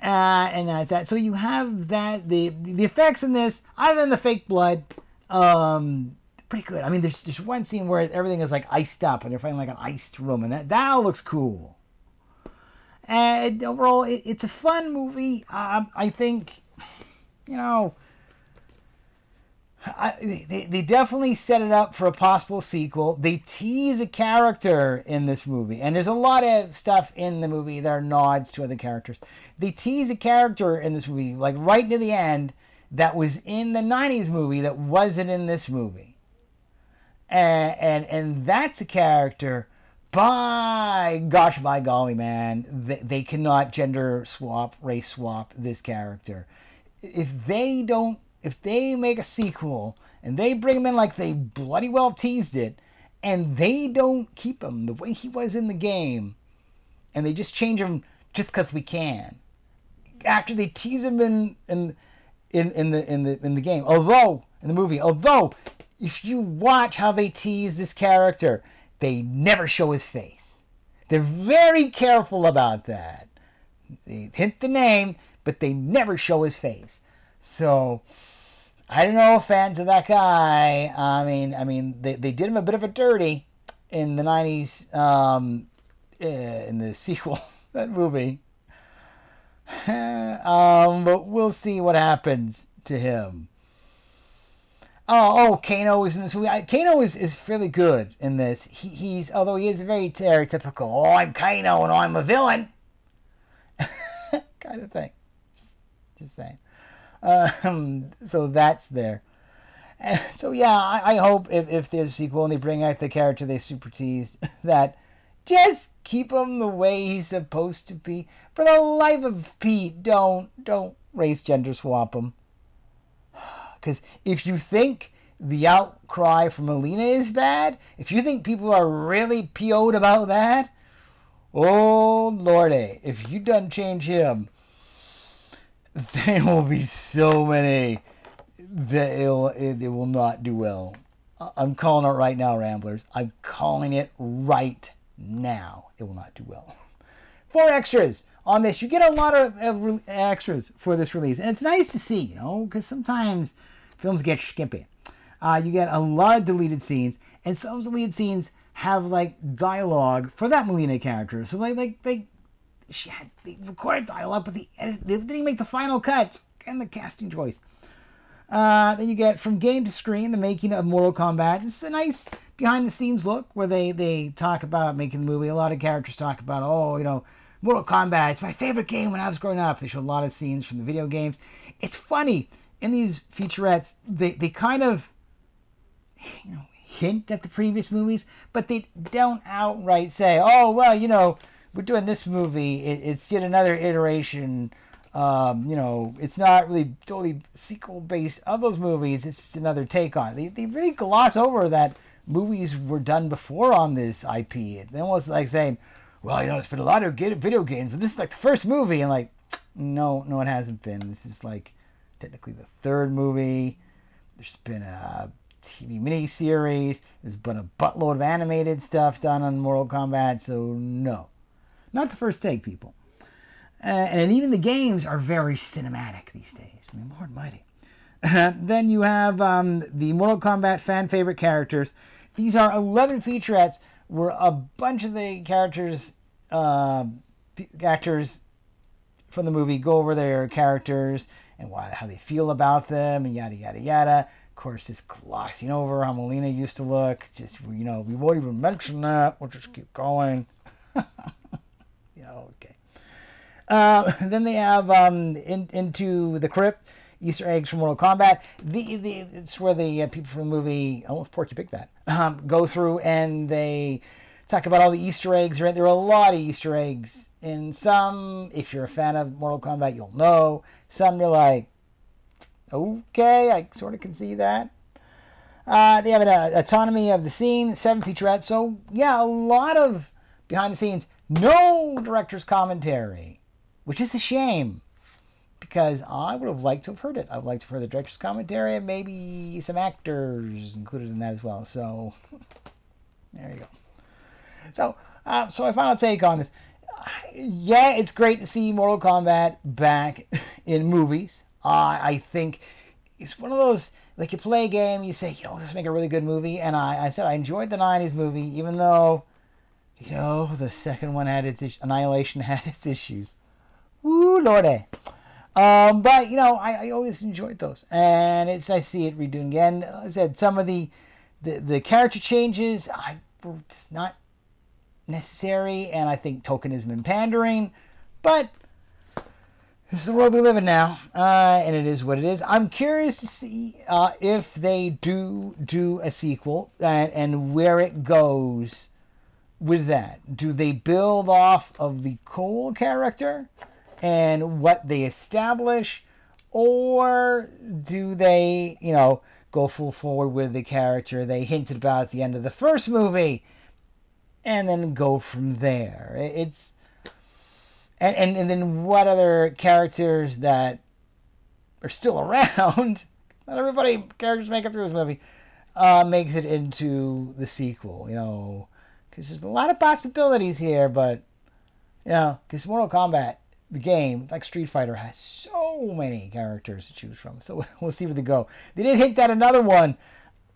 Uh, and that's that. So you have that the the effects in this, other than the fake blood, um, pretty good. I mean, there's there's one scene where everything is like iced up, and they're fighting like an iced room, and that that looks cool. And overall, it, it's a fun movie. Um, I think, you know, I, they, they definitely set it up for a possible sequel. They tease a character in this movie, and there's a lot of stuff in the movie that are nods to other characters. They tease a character in this movie, like right near the end, that was in the 90s movie that wasn't in this movie. And, and, and that's a character, by gosh, by golly, man, they, they cannot gender swap, race swap this character. If they don't if they make a sequel and they bring him in like they bloody well teased it, and they don't keep him the way he was in the game, and they just change him just because we can, after they tease him in in in in the in the in the game, although in the movie, although if you watch how they tease this character, they never show his face. They're very careful about that. They hint the name, but they never show his face. So I don't know, fans of that guy. I mean, I mean, they, they did him a bit of a dirty in the '90s, um, uh, in the (laughs) sequel that movie. (laughs) um, but we'll see what happens to him. Oh, oh, Kano is in this movie. Kano is, is fairly good in this. He, he's although he is very stereotypical. Oh, I'm Kano and I'm a villain, (laughs) kind of thing. Just, just saying. Um, so that's there. And so yeah, I, I hope if, if there's a sequel and they bring out the character they super teased, (laughs) that just keep him the way he's supposed to be. For the life of Pete, don't don't race gender swap him. Because if you think the outcry from Mileena is bad, if you think people are really PO'd about that, oh lordy, if you don't change him, (laughs) there will be so many that it'll, it, it will not do well. I'm calling it right now, Ramblers. I'm calling it right now. It will not do well. (laughs) Four extras on this. You get a lot of extras for this release, and it's nice to see, you know, because sometimes films get skimpy. Uh, you get a lot of deleted scenes, and some deleted scenes have like dialogue for that Mileena character. So like like they she had they recorded dialogue, but the edit they didn't make the final cut and the casting choice. Uh, then you get from game to screen the making of Mortal Kombat. It's a nice behind the scenes look where they they talk about making the movie. A lot of characters talk about oh you know Mortal Kombat. It's my favorite game when I was growing up. They show a lot of scenes from the video games. It's funny in these featurettes. They they kind of you know hint at the previous movies, but they don't outright say oh well you know we're doing this movie. It, it's yet another iteration. Um, you know, it's not really totally sequel based of those movies. It's just another take on it. They, they really gloss over that movies were done before on this IP. It's almost like saying, well, you know, it's been a lot of video games, but this is like the first movie. And like, no, no, it hasn't been. This is like technically the third movie. There's been a TV miniseries. There's been a buttload of animated stuff done on Mortal Kombat. So no, Not the first take, people. Uh, and even the games are very cinematic these days. I mean, Lord Mighty. (laughs) then you have um, the Mortal Kombat fan favorite characters. These are 11 featurettes where a bunch of the characters, uh, actors from the movie go over their characters and why, how they feel about them and yada, yada, yada. Of course, just glossing over how Mileena used to look. Just, you know, we won't even mention that. We'll just keep going. (laughs) yeah, okay. Uh, (laughs) then they have um, in, Into the Crypt, Easter eggs from Mortal Kombat. The, the It's where the uh, people from the movie, almost Porky picked that, (laughs) um, go through and they talk about all the Easter eggs. Right? There are a lot of Easter eggs. In some, if you're a fan of Mortal Kombat, you'll know. Some you're like, okay, I sort of can see that. Uh, they have an uh, autonomy of the scene, seven featurettes. So yeah, a lot of behind the scenes. No director's commentary, which is a shame because I would have liked to have heard it. I would like to have heard the director's commentary and maybe some actors included in that as well. So (laughs) there you go. So, uh, so my final take on this. Yeah, it's great to see Mortal Kombat back in movies. Uh, I think it's one of those like you play a game, you say, you know, let's make a really good movie. And I, I said I enjoyed the '90s movie, even though, you know, the second one had its Annihilation (laughs) had its issues. Woo, lordy. Um, but you know, I, I always enjoyed those, and it's nice to see it redoing again. Like I said some of the the, the character changes I it's not necessary, and I think tokenism and pandering, but this is the world we live in now, uh, and it is what it is. I'm curious to see uh, if they do do a sequel and, and where it goes with that. Do they build off of the Cole character? and what they establish, or do they, you know, go full forward with the character they hinted about at the end of the first movie, and then go from there? It's and and, and then what other characters that are still (laughs) around? Not everybody characters make it through this movie. Uh, makes it into the sequel, you know, because there's a lot of possibilities here, but you know, because Mortal Kombat the game, like Street Fighter, has so many characters to choose from. So (laughs) we'll see where they go. They did hint at another one.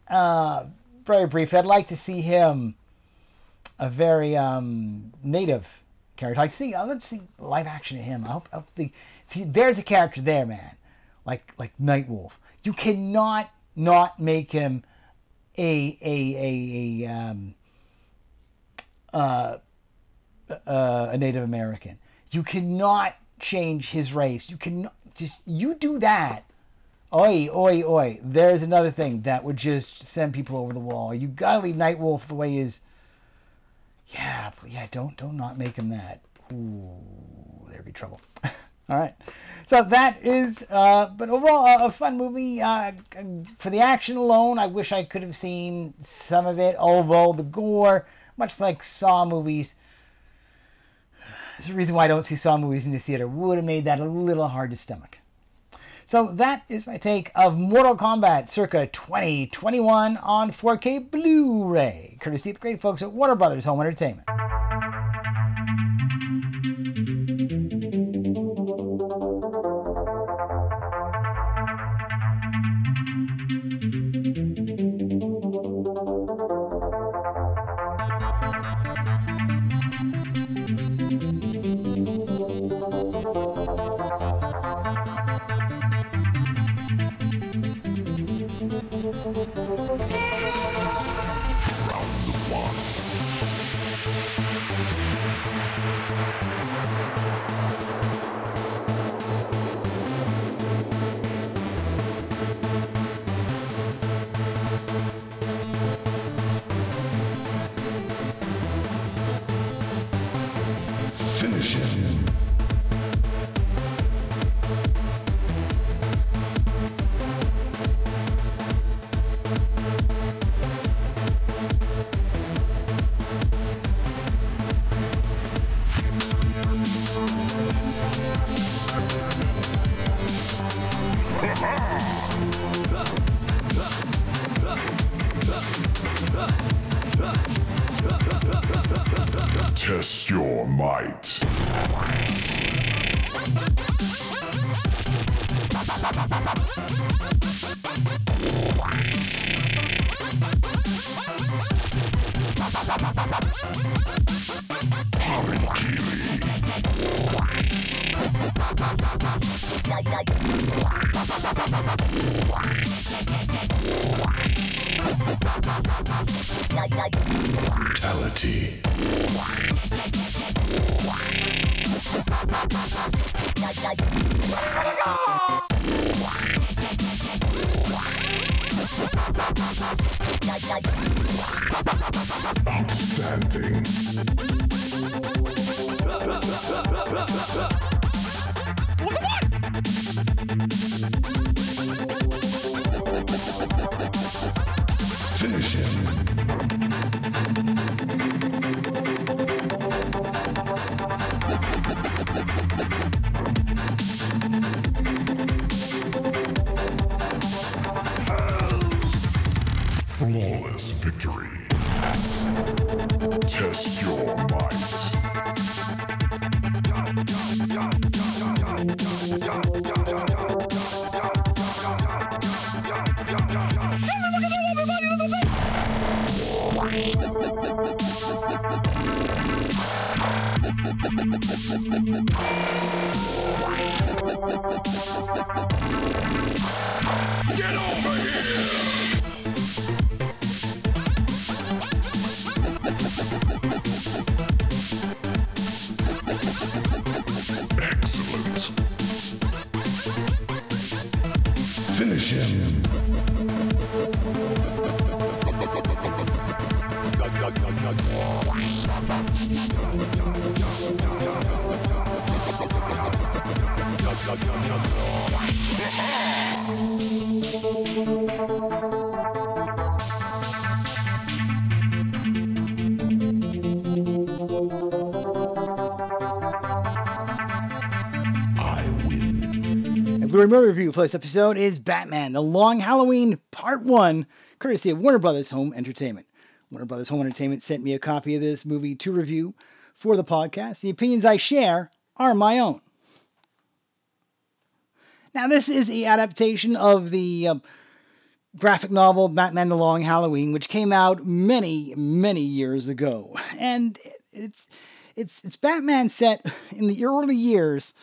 Uh, very brief. I'd like to see him a very um, native character. I see. Uh, let's see live action of him. I hope, I hope the, see. There's a character there, man. Like like Nightwolf. You cannot not make him a a a a um, uh, uh, a Native American. You cannot change his race. You cannot just you do that. Oi, oi, oi. There's another thing that would just send people over the wall. You gotta leave Nightwolf the way he is. Yeah, yeah, don't don't not make him that. Ooh, there'd be trouble. (laughs) All right. So that is, uh, but overall, a, a fun movie. Uh, for the action alone, I wish I could have seen some of it, although the gore, much like Saw movies, there's a reason why I don't see Saw movies in the theater. Would have made that a little hard to stomach. So that is my take of Mortal Kombat circa 2021 on 4K Blu-ray, courtesy of the great folks at Warner Brothers Home Entertainment. Test Blu-ray movie review for this episode is Batman: The Long Halloween Part One, courtesy of Warner Brothers Home Entertainment. Warner Brothers Home Entertainment sent me a copy of this movie to review for the podcast. The opinions I share are my own. Now, this is the adaptation of the uh, graphic novel Batman: The Long Halloween, which came out many, many years ago, and it's it's it's Batman set in the early years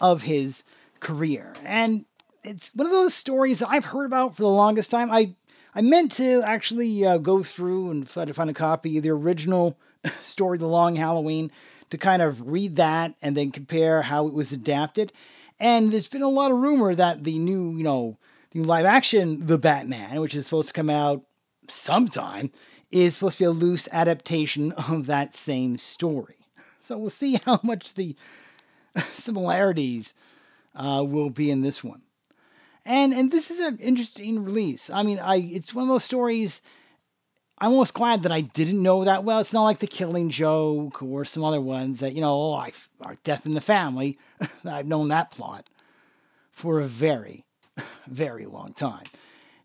of his career. And it's one of those stories that I've heard about for the longest time. I I meant to actually uh, go through and try to find a copy of the original (laughs) story, The Long Halloween, to kind of read that and then compare how it was adapted. And there's been a lot of rumor that the new, you know, the live action The Batman, which is supposed to come out sometime, is supposed to be a loose adaptation (laughs) of that same story. So we'll see (laughs) how much the similarities uh, will be in this one. And and this is an interesting release. I mean, I it's one of those stories. I'm almost glad that I didn't know that well. It's not like the Killing Joke or some other ones that you know, oh, I Death in the Family. (laughs) I've known that plot for a very, (laughs) very long time.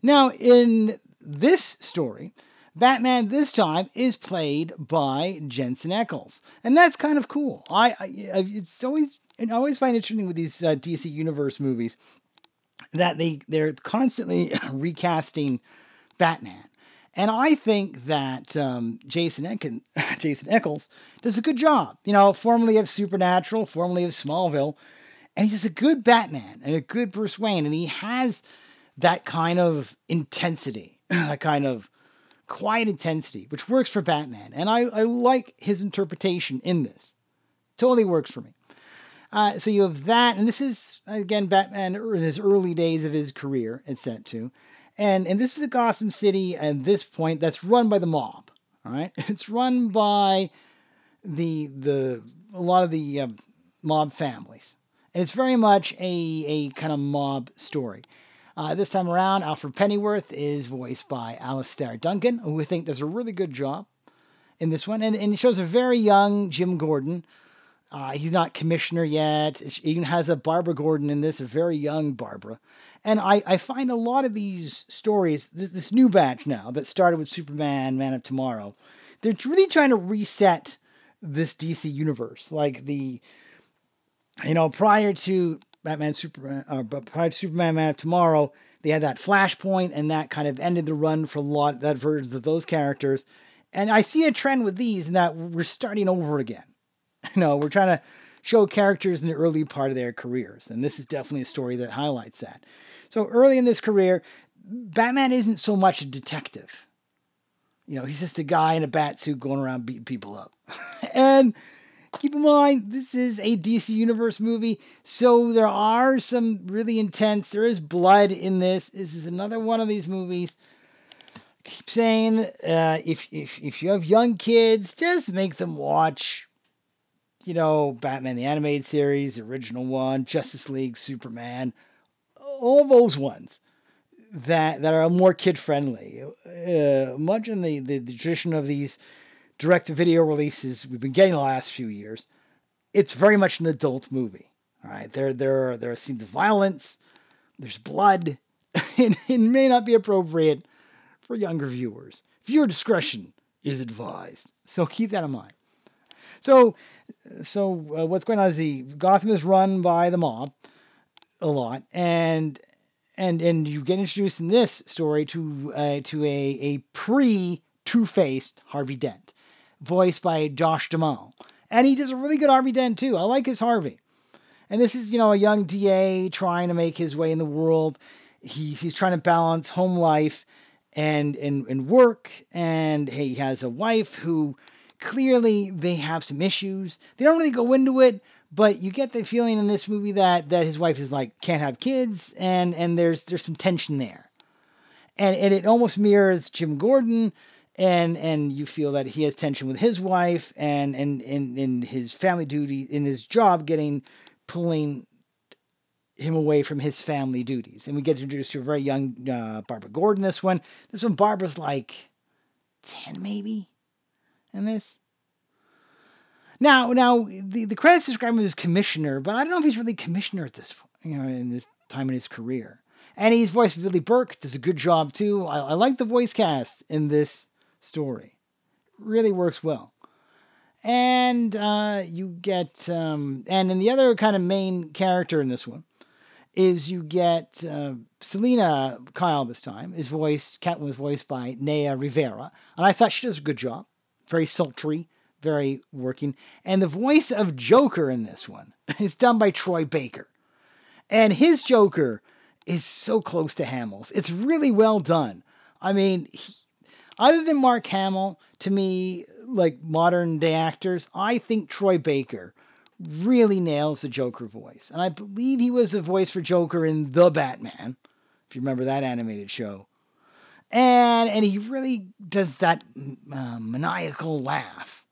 Now, in this story, Batman this time is played by Jensen Ackles, and that's kind of cool. I, I it's always and I always find interesting with these uh, DC Universe movies that they they're constantly (laughs) recasting Batman, and I think that um, Jason Ecken, (laughs) Jensen Ackles does a good job. You know, formerly of Supernatural, formerly of Smallville, and he's a good Batman and a good Bruce Wayne, and he has that kind of intensity, (laughs) that kind of quiet intensity, which works for Batman, and I, I like his interpretation in this. Totally works for me. Uh, so you have that, and this is again Batman in his early days of his career. It's set to, and and this is a Gotham City at this point that's run by the mob. All right, (laughs) it's run by the the a lot of the um, mob families, and it's very much a a kind of mob story. Uh, this time around, Alfred Pennyworth is voiced by Alistair Duncan, who I think does a really good job in this one, and and it shows a very young Jim Gordon. Uh, he's not commissioner yet. He even has a Barbara Gordon in this, a very young Barbara. And I, I find a lot of these stories, this, this new batch now that started with Superman, Man of Tomorrow, they're really trying to reset this DC universe. Like the, you know, prior to Batman Superman, uh, prior to Superman Man of Tomorrow, they had that Flashpoint, and that kind of ended the run for a lot that versions of those characters. And I see a trend with these in that we're starting over again. (laughs) Know, we're trying to show characters in the early part of their careers, and this is definitely a story that highlights that. So early in this career, Batman isn't so much a detective. You know, he's just a guy in a bat suit going around beating people up. (laughs) and keep in mind, this is a DC Universe movie, so there are some really intense, there is blood in this. This is another one of these movies. Keep saying, uh, if, if, if you have young kids, just make them watch, you know, Batman the Animated Series, original one, Justice League, Superman, all those ones that that are more kid friendly. Uh, much in the, the, the tradition of these direct video releases we've been getting the last few years, it's very much an adult movie. All right, there there are there are scenes of violence, there's blood, (laughs) and it may not be appropriate for younger viewers. Viewer discretion is advised. So keep that in mind. So so uh, what's going on is the Gotham is run by the mob a lot, and and and you get introduced in this story to uh, to a a pre Two Faced Harvey Dent, voiced by Josh Duhamel, and he does a really good Harvey Dent too. I like his Harvey, and this is you know a young DA trying to make his way in the world. He, he's trying to balance home life and and and work, and he has a wife who clearly they have some issues. They don't really go into it, but you get the feeling in this movie that that his wife is like can't have kids and and there's there's some tension there. And and it almost mirrors jim gordon and and you feel that he has tension with his wife and and and in his family duty in his job getting pulling him away from his family duties. And we get introduced to a very young uh, barbara gordon this one. This one barbara's like 10 maybe in this now, now the, the credits describe him as commissioner, but I don't know if he's really commissioner at this you know in this time in his career. And he's voiced by Billy Burke, does a good job too. I, I like the voice cast in this story. Really works well. And uh, you get, um, and then the other kind of main character in this one is you get uh, Selina Kyle this time is voiced, Catwoman was voiced by Naya Rivera, and I thought she does a good job. Very sultry, very working. And the voice of Joker in this one (laughs) is done by Troy Baker. And his Joker is so close to Hamill's. It's really well done. I mean, he, other than Mark Hamill, to me, like modern day actors, I think Troy Baker really nails the Joker voice. And I believe he was the voice for Joker in The Batman, if you remember that animated show. And and he really does that uh, maniacal laugh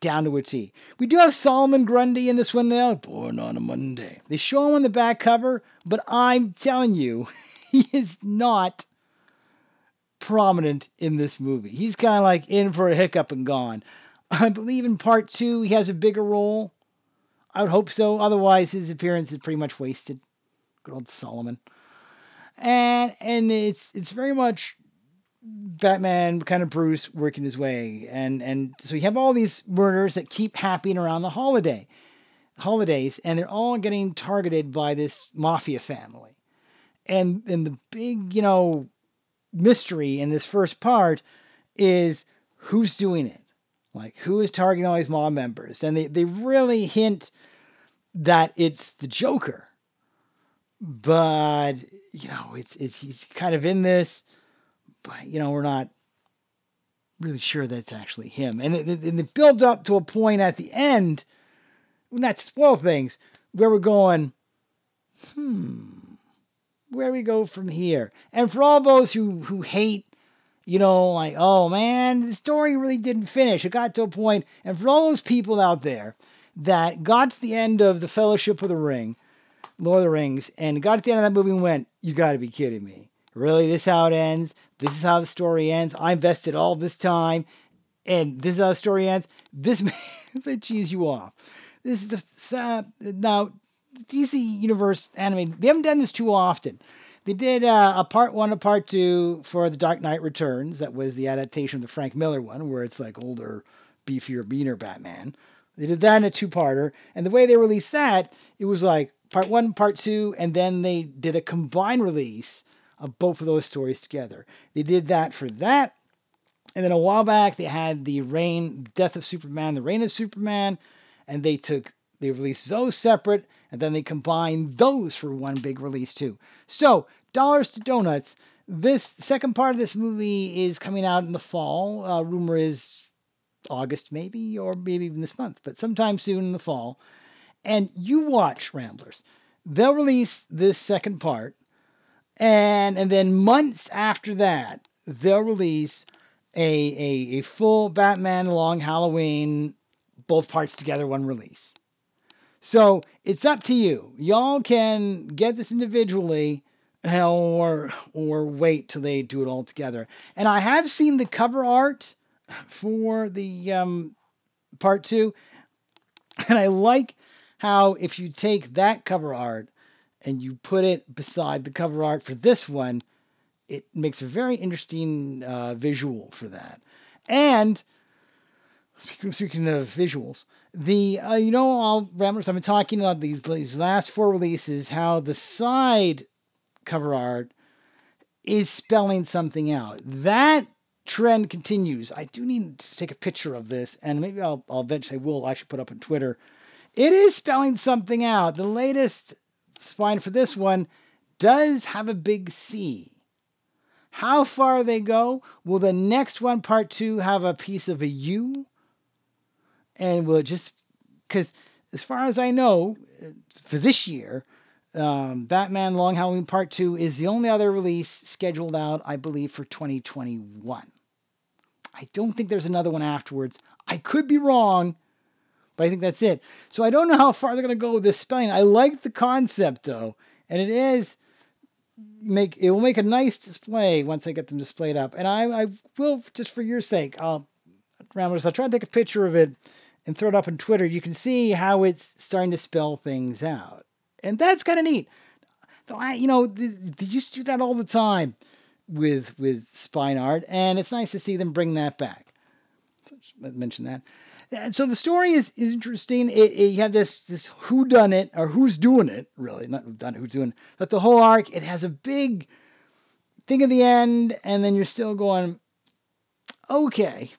down to a T. We do have Solomon Grundy in this one now, born on a Monday. They show him on the back cover, but I'm telling you, (laughs) he is not prominent in this movie. He's kind of like in for a hiccup and gone. I believe in part two he has a bigger role. I would hope so. Otherwise, his appearance is pretty much wasted. Good old Solomon. And and it's it's very much Batman, kind of Bruce, working his way, and and so you have all these murders that keep happening around the holiday, holidays, and they're all getting targeted by this mafia family, and and the big you know mystery in this first part is who's doing it, like who is targeting all these mob members, and they they really hint that it's the Joker, but you know it's it's he's kind of in this but you know, we're not really sure that's actually him. And it, and it builds up to a point at the end, not to spoil things, where we're going, hmm, where we go from here. And for all those who who hate, you know, like, oh man, the story really didn't finish. It got to a point, and for all those people out there that got to the end of the Fellowship of the Ring, Lord of the Rings, and got to the end of that movie and went, you got to be kidding me. Really, this is how it ends. This is how the story ends. I invested all this time, and this is how the story ends. This (laughs) may, may cheese you off. This is the uh, now DC Universe anime. They haven't done this too often. They did uh, a part one, a part two for The Dark Knight Returns. That was the adaptation of the Frank Miller one, where it's like older beefier, meaner Batman. They did that in a two-parter, and the way they released that, it was like part one, part two, and then they did a combined release of both of those stories together. They did that for that, and then a while back they had the Reign, Death of Superman, the Reign of Superman, and they took they released those separate, and then they combined those for one big release too. So dollars to donuts. This second part of this movie is coming out in the fall. Uh, rumor is August, maybe, or maybe even this month, but sometime soon in the fall. And you watch Ramblers. They'll release this second part, and and then months after that, they'll release a a, a full Batman Long Halloween, both parts together, one release. So it's up to you. Y'all can get this individually or or wait till they do it all together. And I have seen the cover art for the um, part two, and I like how if you take that cover art and you put it beside the cover art for this one, it makes a very interesting uh, visual for that. And speaking, of visuals, the uh, you know all Ramblers I've been talking about these these last four releases, how the side cover art is spelling something out. That trend continues. I do need to take a picture of this, and maybe I'll, I'll eventually will actually put up on Twitter. It is spelling something out. The latest spine for this one does have a big C. How far they go? Will the next one, part two, have a piece of a U? And will it just because, as far as I know, for this year, um, Batman Long Halloween Part 2 is the only other release scheduled out, I believe, for 2021. I don't think there's another one afterwards. I could be wrong, but I think that's it. So I don't know how far they're going to go with this spelling. I like the concept, though, and it is make it will make a nice display once I get them displayed up. And I, I will just for your sake, I'll Ramblers, I'll try to take a picture of it and throw it up on Twitter. You can see how it's starting to spell things out and that's kind of neat. Though I, you know, they, used to do that all the time with with spine art, and it's nice to see them bring that back. So mention that. And so the story is, is interesting. It, it, you have this this who done it or who's doing it really, not done who's doing. It. But the whole arc, it has a big thing at the end, and then you're still going, okay,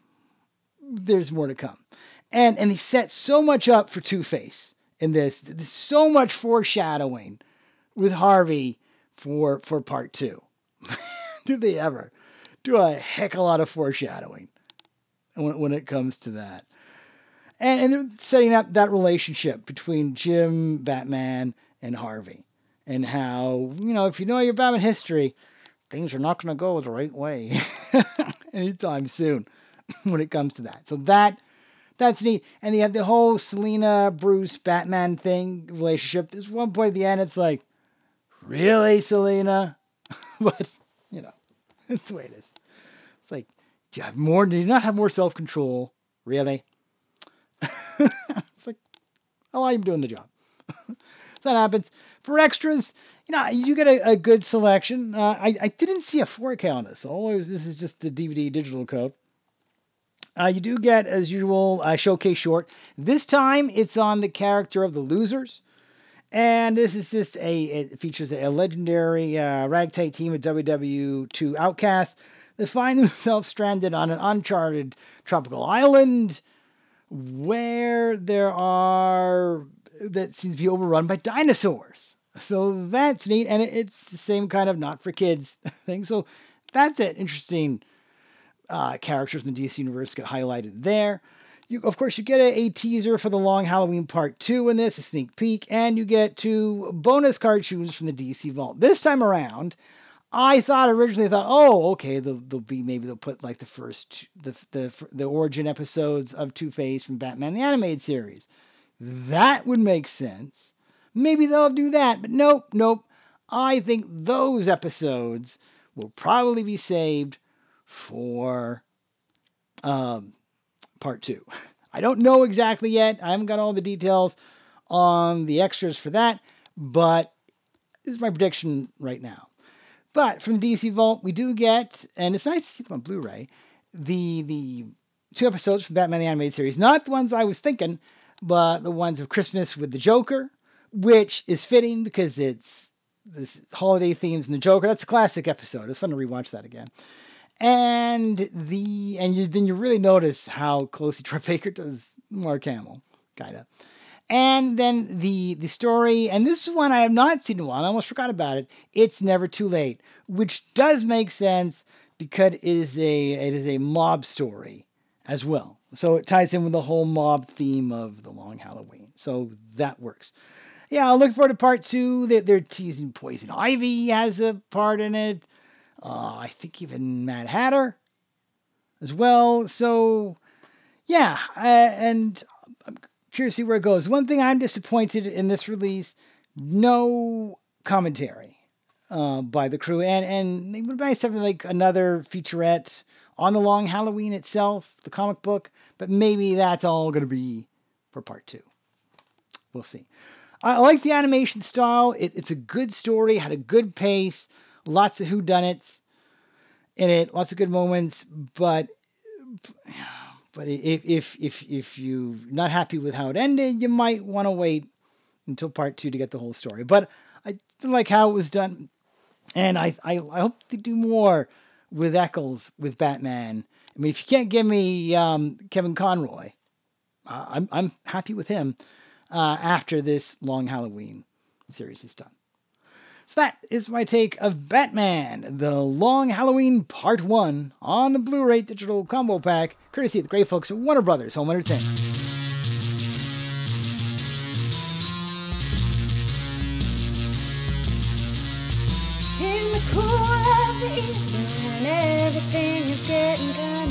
there's more to come. And and he set so much up for Two Face in this. There's so much foreshadowing with Harvey for for part two. (laughs) do they ever do a heck of a lot of foreshadowing when, when it comes to that? And, and setting up that relationship between Jim, Batman, and Harvey. And how, you know, if you know your Batman history, things are not going to go the right way (laughs) anytime soon (laughs) when it comes to that. So that that's neat. And you have the whole Selina Bruce Batman thing relationship. There's one point at the end, it's like, really, Selina? (laughs) but you know, it's the way it is. It's like, do you have more? Do you not have more self control? Really? It's like, oh, I'm doing the job. so (laughs) that happens. For extras, you know, you get a, a good selection. Uh, I, I didn't see a 4K on this. All this is just the DVD digital code. Uh, you do get, as usual, a showcase short. This time it's on the character of the losers. And this is just a, it features a legendary uh, ragtag team of WW2 outcasts that find (laughs) themselves stranded on an uncharted tropical island where there are, that seems to be overrun by dinosaurs. So that's neat. And it's the same kind of not for kids (laughs) thing. So that's it. Interesting uh, characters in the DC universe get highlighted there. You, of course, you get a, a, teaser for the Long Halloween Part 2 in this, a sneak peek, and you get two bonus cartoons from the DC Vault. This time around, I thought originally I thought, oh, okay, they'll, they'll be maybe they'll put like the first the the the origin episodes of Two Face from Batman the animated series. That would make sense. Maybe they'll do that, but nope, nope. I think those episodes will probably be saved for um, part two. (laughs) I don't know exactly yet. I haven't got all the details on the extras for that, but this is my prediction right now. But from DC Vault, we do get, and it's nice to see them on Blu-ray, the the two episodes from Batman the Animated Series. Not the ones I was thinking, but the ones of Christmas with the Joker, which is fitting because it's this holiday themes and the Joker. That's a classic episode. It's fun to rewatch that again. And the and you then you really notice how closely (laughs) Troy Baker does Mark Hamill, kinda. And then the the story, and this is one I have not seen in a while. I almost forgot about it. It's never too late, which does make sense because it is a it is a mob story as well. So it ties in with the whole mob theme of the Long Halloween. So that works. Yeah, I'm looking forward to part two. They're, they're teasing Poison Ivy has a part in it. Uh, I think even Mad Hatter as well. So yeah, uh, and curious to see where it goes. One thing I'm disappointed in this release: no commentary uh, by the crew, and and it would be nice like another featurette on the Long Halloween itself, the comic book. But maybe that's all going to be for part two. We'll see. I like the animation style. It, it's a good story, had a good pace, lots of whodunits in it, lots of good moments. But but if if if if you're not happy with how it ended, you might want to wait until part two to get the whole story. But I like how it was done, and I I, I hope they do more with Ackles with Batman. I mean, if you can't give me um, Kevin Conroy, uh, I'm I'm happy with him uh, after this long Halloween series is done. So that is my take of Batman, the Long Halloween Part 1 on the Blu-ray digital combo pack, courtesy of the great folks at Warner Brothers Home Entertainment. In the cool of the evening when everything is getting kind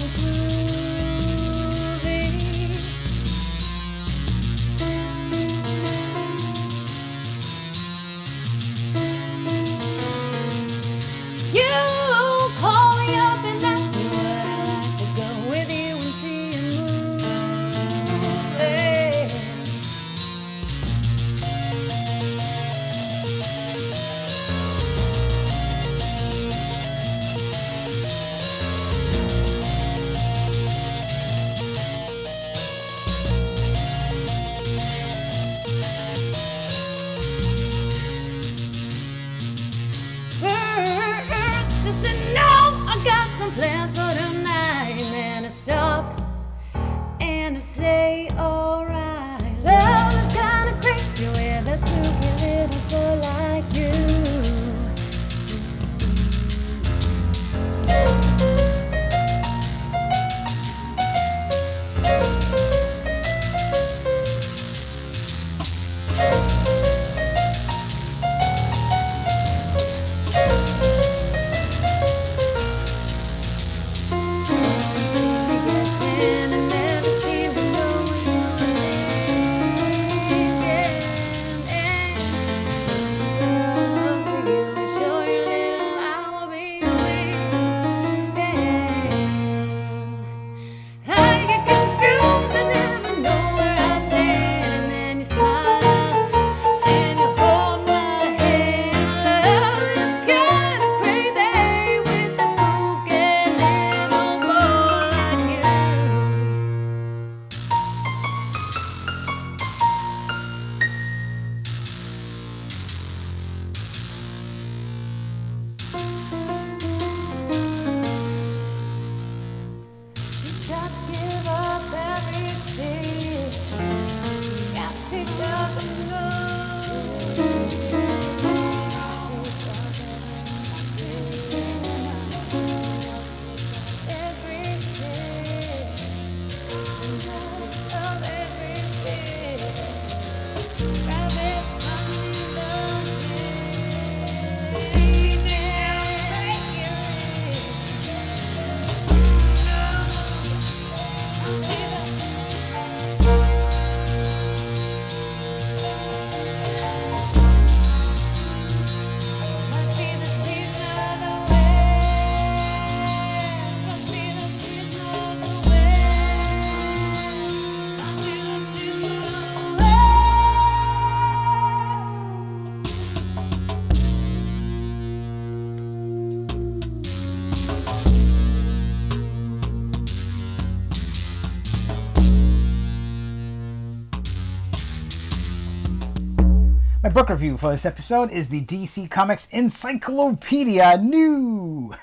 My book review for this episode is the DC Comics Encyclopedia New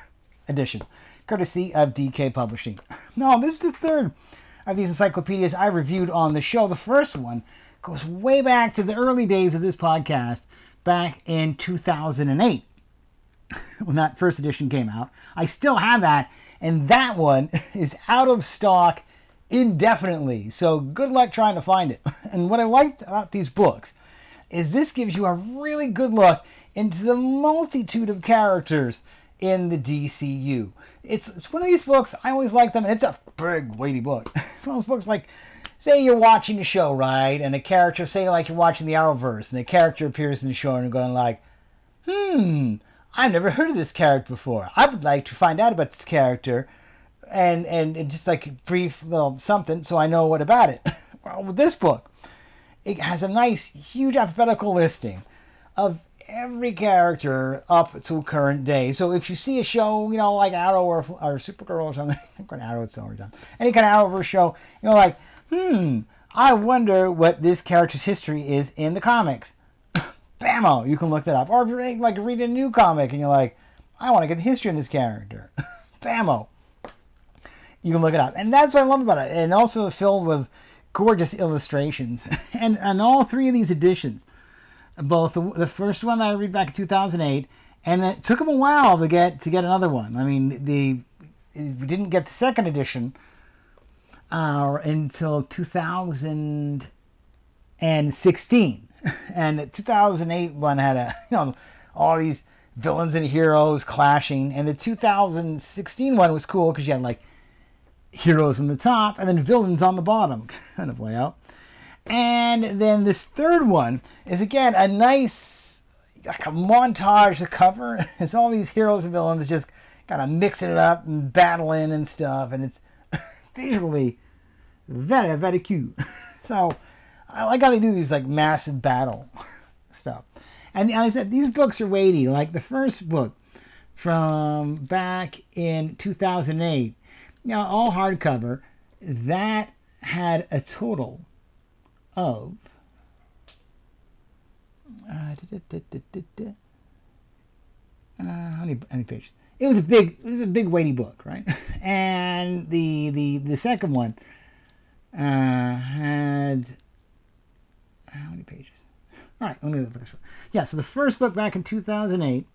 Edition, courtesy of DK Publishing. (laughs) No, this is the third of these encyclopedias I reviewed on the show. The first one goes way back to the early days of this podcast, back in 2008 (laughs) when that first edition came out. I still have that, and that one (laughs) is out of stock indefinitely. So good luck trying to find it. And what I liked about these books is this gives you a really good look into the multitude of characters in the DCU. It's, it's one of these books, I always like them, and it's a big, weighty book. (laughs) It's one of those books like, say you're watching a show, right? And a character, say like you're watching the Arrowverse, and a character appears in the show and you're going like, hmm, I've never heard of this character before. I would like to find out about this character and, and, and just like brief little something so I know what about it. (laughs) well, with this book, it has a nice, huge alphabetical listing of every character up to current day. So if you see a show, you know, like Arrow or, or Supergirl or something, (laughs) I'm going Arrow, it's already done. Any kind of Arrowverse show, you know, like, hmm, I wonder what this character's history is in the comics. (laughs) Bammo, you can look that up. Or if you're like reading a new comic and you're like, I want to get the history of this character. (laughs) Bammo. You can look it up. And that's what I love about it. And also filled with gorgeous illustrations. (laughs) and and all three of these editions, both the, the first one that I read back in 2008, and it took them a while to get to get another one. I mean, the we didn't get the second edition uh, until 2016, (laughs) and the 2008 one had a (laughs) you know all these villains and heroes clashing, and the 2016 one was cool because you had like heroes on the top and then villains on the bottom (laughs) kind of layout. And then this third one is again a nice like a montage to cover. (laughs) It's all these heroes and villains just kind of mixing it up and battling and stuff, and it's (laughs) visually very very cute. So I like how they do these like massive battle stuff. And I said these books are weighty. Like the first book from back in 2008 now all hardcover, that had a total of uh, da, da, da, uh, how many how many pages? It was a big it was a big weighty book, right? (laughs) And the the the second one uh, had how many pages? All right, let me look at the first one. Yeah, so the first book back in 2008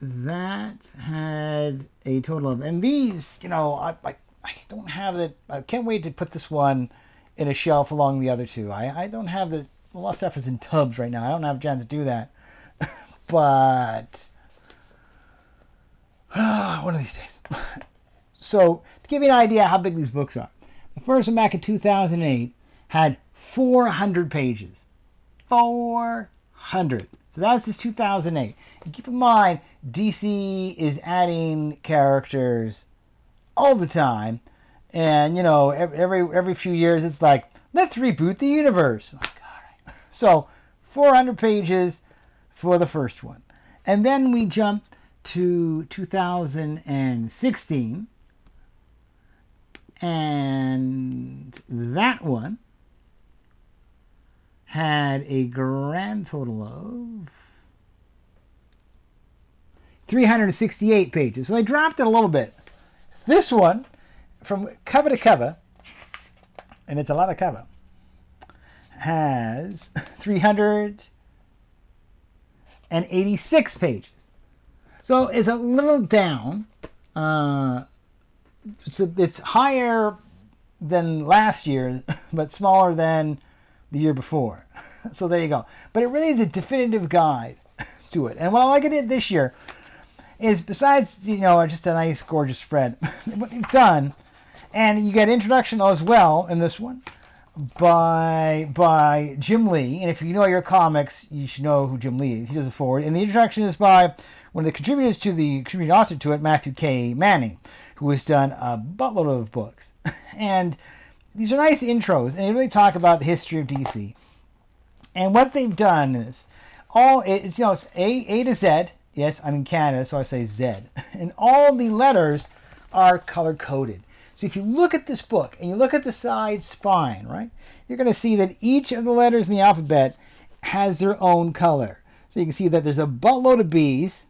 that had a total of, and these, you know, I, I, I don't have it. I can't wait to put this one in a shelf along the other two. I, I don't have the, a lot of stuff is in tubs right now. I don't have a to do that. (laughs) but, (sighs) one of these days. (laughs) so, to give you an idea how big these books are, the first one back in 2008 had 400 pages. 400. So that was just 2008. Keep in mind, DC is adding characters all the time, and you know every every few years it's like let's reboot the universe. Like. (laughs) So 400 pages for the first one, and then we jump to 2016, and that one had a grand total of 368 pages. So they dropped it a little bit. This one, from cover to cover, and it's a lot of cover, has (laughs) 386 pages. So it's a little down. Uh, it's, a, it's higher than last year, (laughs) but smaller than the year before. (laughs) So there you go. But it really is a definitive guide to it. And what I like it this year is besides you know just a nice gorgeous spread, (laughs) what they've done, and you get introduction as well in this one by by Jim Lee. And if you know your comics, you should know who Jim Lee is. He does a foreword, and the introduction is by one of the contributors to the contributing author to it, Matthew K. Manning, who has done a buttload of books, (laughs) and these are nice intros, and they really talk about the history of DC. And what they've done is all it's you know it's A A to Z Yes, I'm in Canada, so I say Z. (laughs) And all the letters are color coded. So if you look at this book and you look at the side spine, right, you're going to see that each of the letters in the alphabet has their own color. So you can see that there's a buttload of B's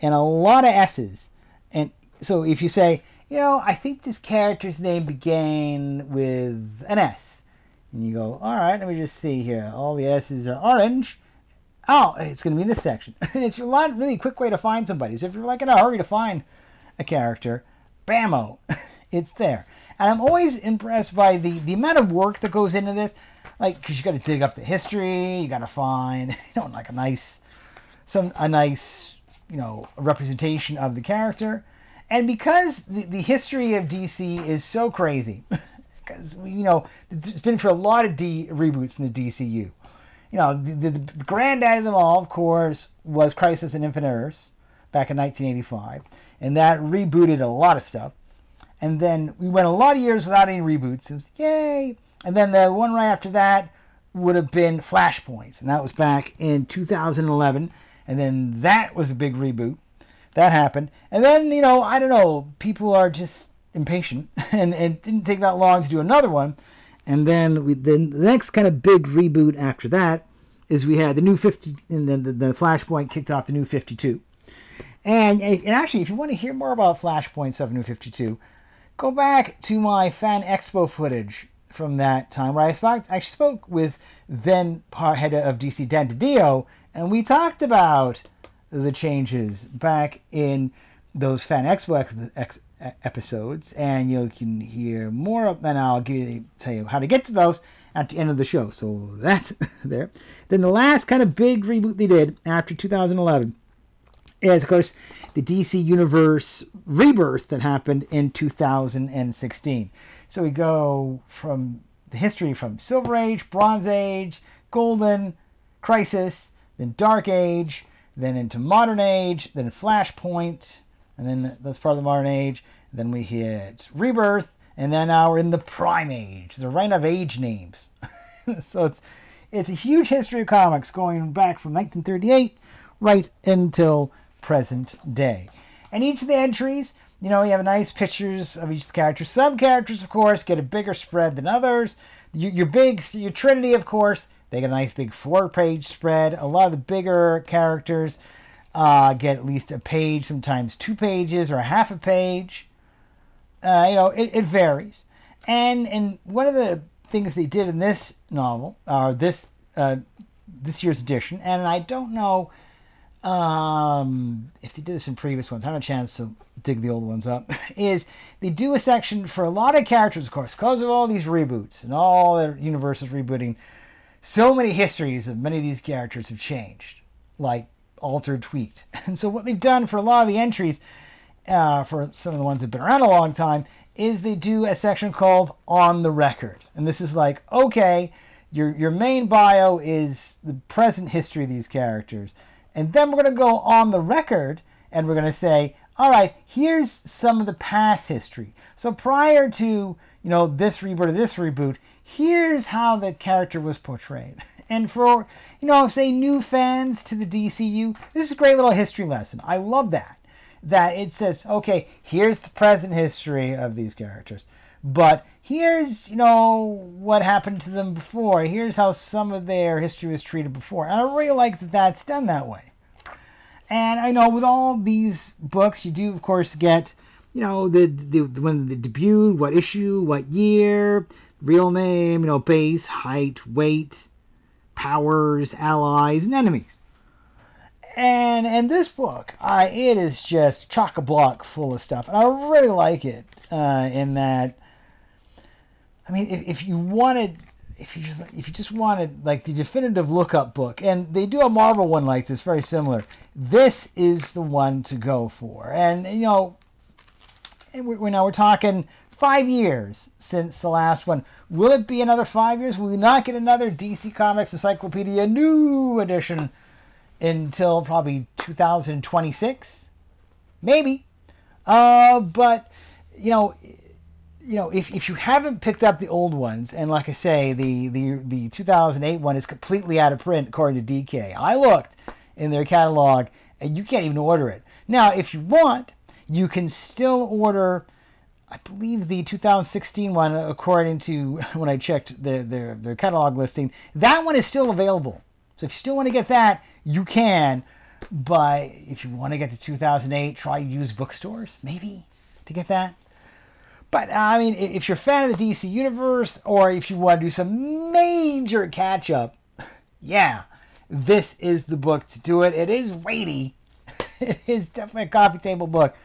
and a lot of S's. And so if you say, you know, I think this character's name began with an S, and you go, all right, let me just see here. All the S's are orange. Oh, it's going to be in this section. (laughs) it's a lot really quick way to find somebody. So if you're like in a hurry to find a character, bammo, (laughs) it's there. And I'm always impressed by the, the amount of work that goes into this. Like, because you got to dig up the history, you got to find, (laughs) you know, like a nice, some a nice, you know, representation of the character. And because the, the history of DC is so crazy, because you know it's been for a lot of D reboots in the DCU. You know, the, the, the granddad of them all, of course, was Crisis in Infinite Earths back in 1985, and that rebooted a lot of stuff. And then we went a lot of years without any reboots. It was yay. And then the one right after that would have been Flashpoint, and that was back in 2011. And then that was a big reboot. That happened. And then, you know, I don't know, people are just impatient, and, (laughs) and it didn't take that long to do another one. And then we, the next kind of big reboot after that is we had the new 50, and then the, the Flashpoint kicked off the new 52. And, and actually, if you want to hear more about Flashpoint 7 New 52, go back to my Fan Expo footage from that time where I spoke, actually spoke with then head of DC Dan DiDio, and we talked about the changes back in those Fan Expo ex- ex- episodes, and you can hear more of. And I'll give you, tell you how to get to those at the end of the show. So that's (laughs) there. Then the last kind of big reboot they did after 2011 is, of course, the DC Universe rebirth that happened in 2016. So we go from the history from Silver Age, Bronze Age, Golden, Crisis, then Dark Age, then into Modern Age, then Flashpoint, and then that's part of the Modern Age. Then we hit Rebirth, and then now we're in the Prime Age, the reign of age names. (laughs) so it's it's a huge history of comics going back from 1938 right until present day. And each of the entries, you know, you have nice pictures of each of the characters. Some characters, of course, get a bigger spread than others. Your, your big, your Trinity, of course, they get a nice big four-page spread. A lot of the bigger characters uh, get at least a page, sometimes two pages or a half a page. Uh, you know, it, it varies. And and one of the things they did in this novel, or this uh, this year's edition, and I don't know um, if they did this in previous ones, I haven't a chance to dig the old ones up, (laughs) is they do a section for a lot of characters, of course, because of all these reboots and all the universes rebooting. So many histories of many of these characters have changed, like altered, tweaked. (laughs) And so what they've done for a lot of the entries, uh, for some of the ones that have been around a long time, is they do a section called On the Record. And this is like, okay, your, your main bio is the present history of these characters. And then we're going to go on the record and we're going to say, all right, here's some of the past history. So prior to, you know, this reboot or this reboot, here's how the character was portrayed. (laughs) And for, you know, say new fans to the DCU, this is a great little history lesson. I love that. That it says, okay, here's the present history of these characters. But here's, you know, what happened to them before. Here's how some of their history was treated before. And I really like that that's done that way. And I know with all these books, you do, of course, get, you know, the, the when the debut, what issue, what year, real name, you know, base, height, weight, powers, allies, and enemies. And and this book, I it is just chock a block full of stuff, and I really like it uh, in that. I mean, if, if you wanted, if you just if you just wanted like the definitive lookup book, and they do a Marvel one like this, very similar. This is the one to go for, and you know, and we, we now we're talking five years since the last one. Will it be another five years? Will we not get another DC Comics Encyclopedia new edition until probably 2026? Maybe. Uh, but you know, you know, if, if you haven't picked up the old ones, and like I say, the, the the 2008 one is completely out of print according to DK. I looked in their catalog, and you can't even order it. Now, if you want, you can still order I believe the 2016 one, according to (laughs) when I checked the, their their catalog listing, that one is still available. So if you still want to get that, you can. But if you want to get the 2008, try used bookstores maybe to get that. But uh, I mean, if you're a fan of the DC universe, or if you want to do some major catch up, (laughs) yeah, this is the book to do it. It is weighty. (laughs) it is definitely a coffee table book,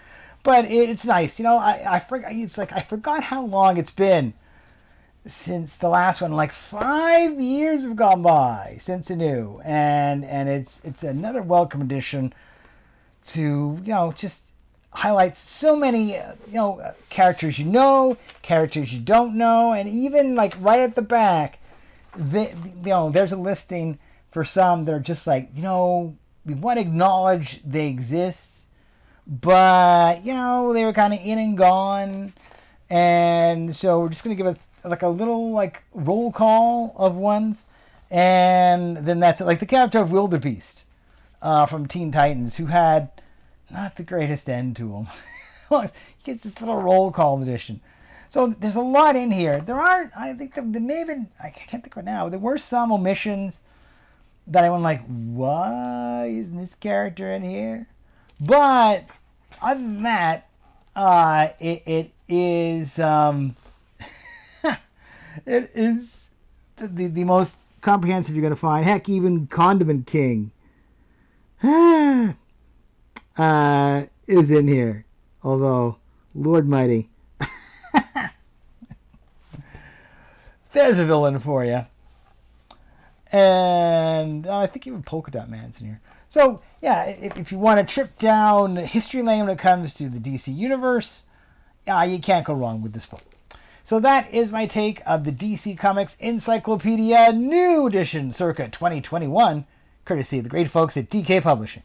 but it's nice. You know, I I forgot. It's like I forgot how long it's been since the last one. Like five years have gone by since the new, and and it's it's another welcome addition to you know just highlights so many you know characters you know, characters you don't know, and even like right at the back, the, you know there's a listing for some that are just like you know we want to acknowledge they exist, but you know they were kind of in and gone, and so we're just gonna give it like a little like roll call of ones, and then that's it. Like the character of Wildebeest uh, from Teen Titans, who had not the greatest end to him. (laughs) he gets this little roll call edition. So there's a lot in here. There are, I think, there, there may have been, I can't think of it now. There were some omissions that I went like, why isn't this character in here? But other than that, uh, it, it is, um, (laughs) it is the, the, the most comprehensive you're going to find. Heck, even Condiment King (sighs) uh, is in here. Although, Lord Mighty. (laughs) There's a villain for you. And uh, I think even Polka Dot Man's in here. So, yeah, if, if you want to trip down history lane when it comes to the DC Universe, uh, you can't go wrong with this book. So that is my take of the DC Comics Encyclopedia New Edition circa 2021, courtesy of the great folks at DK Publishing.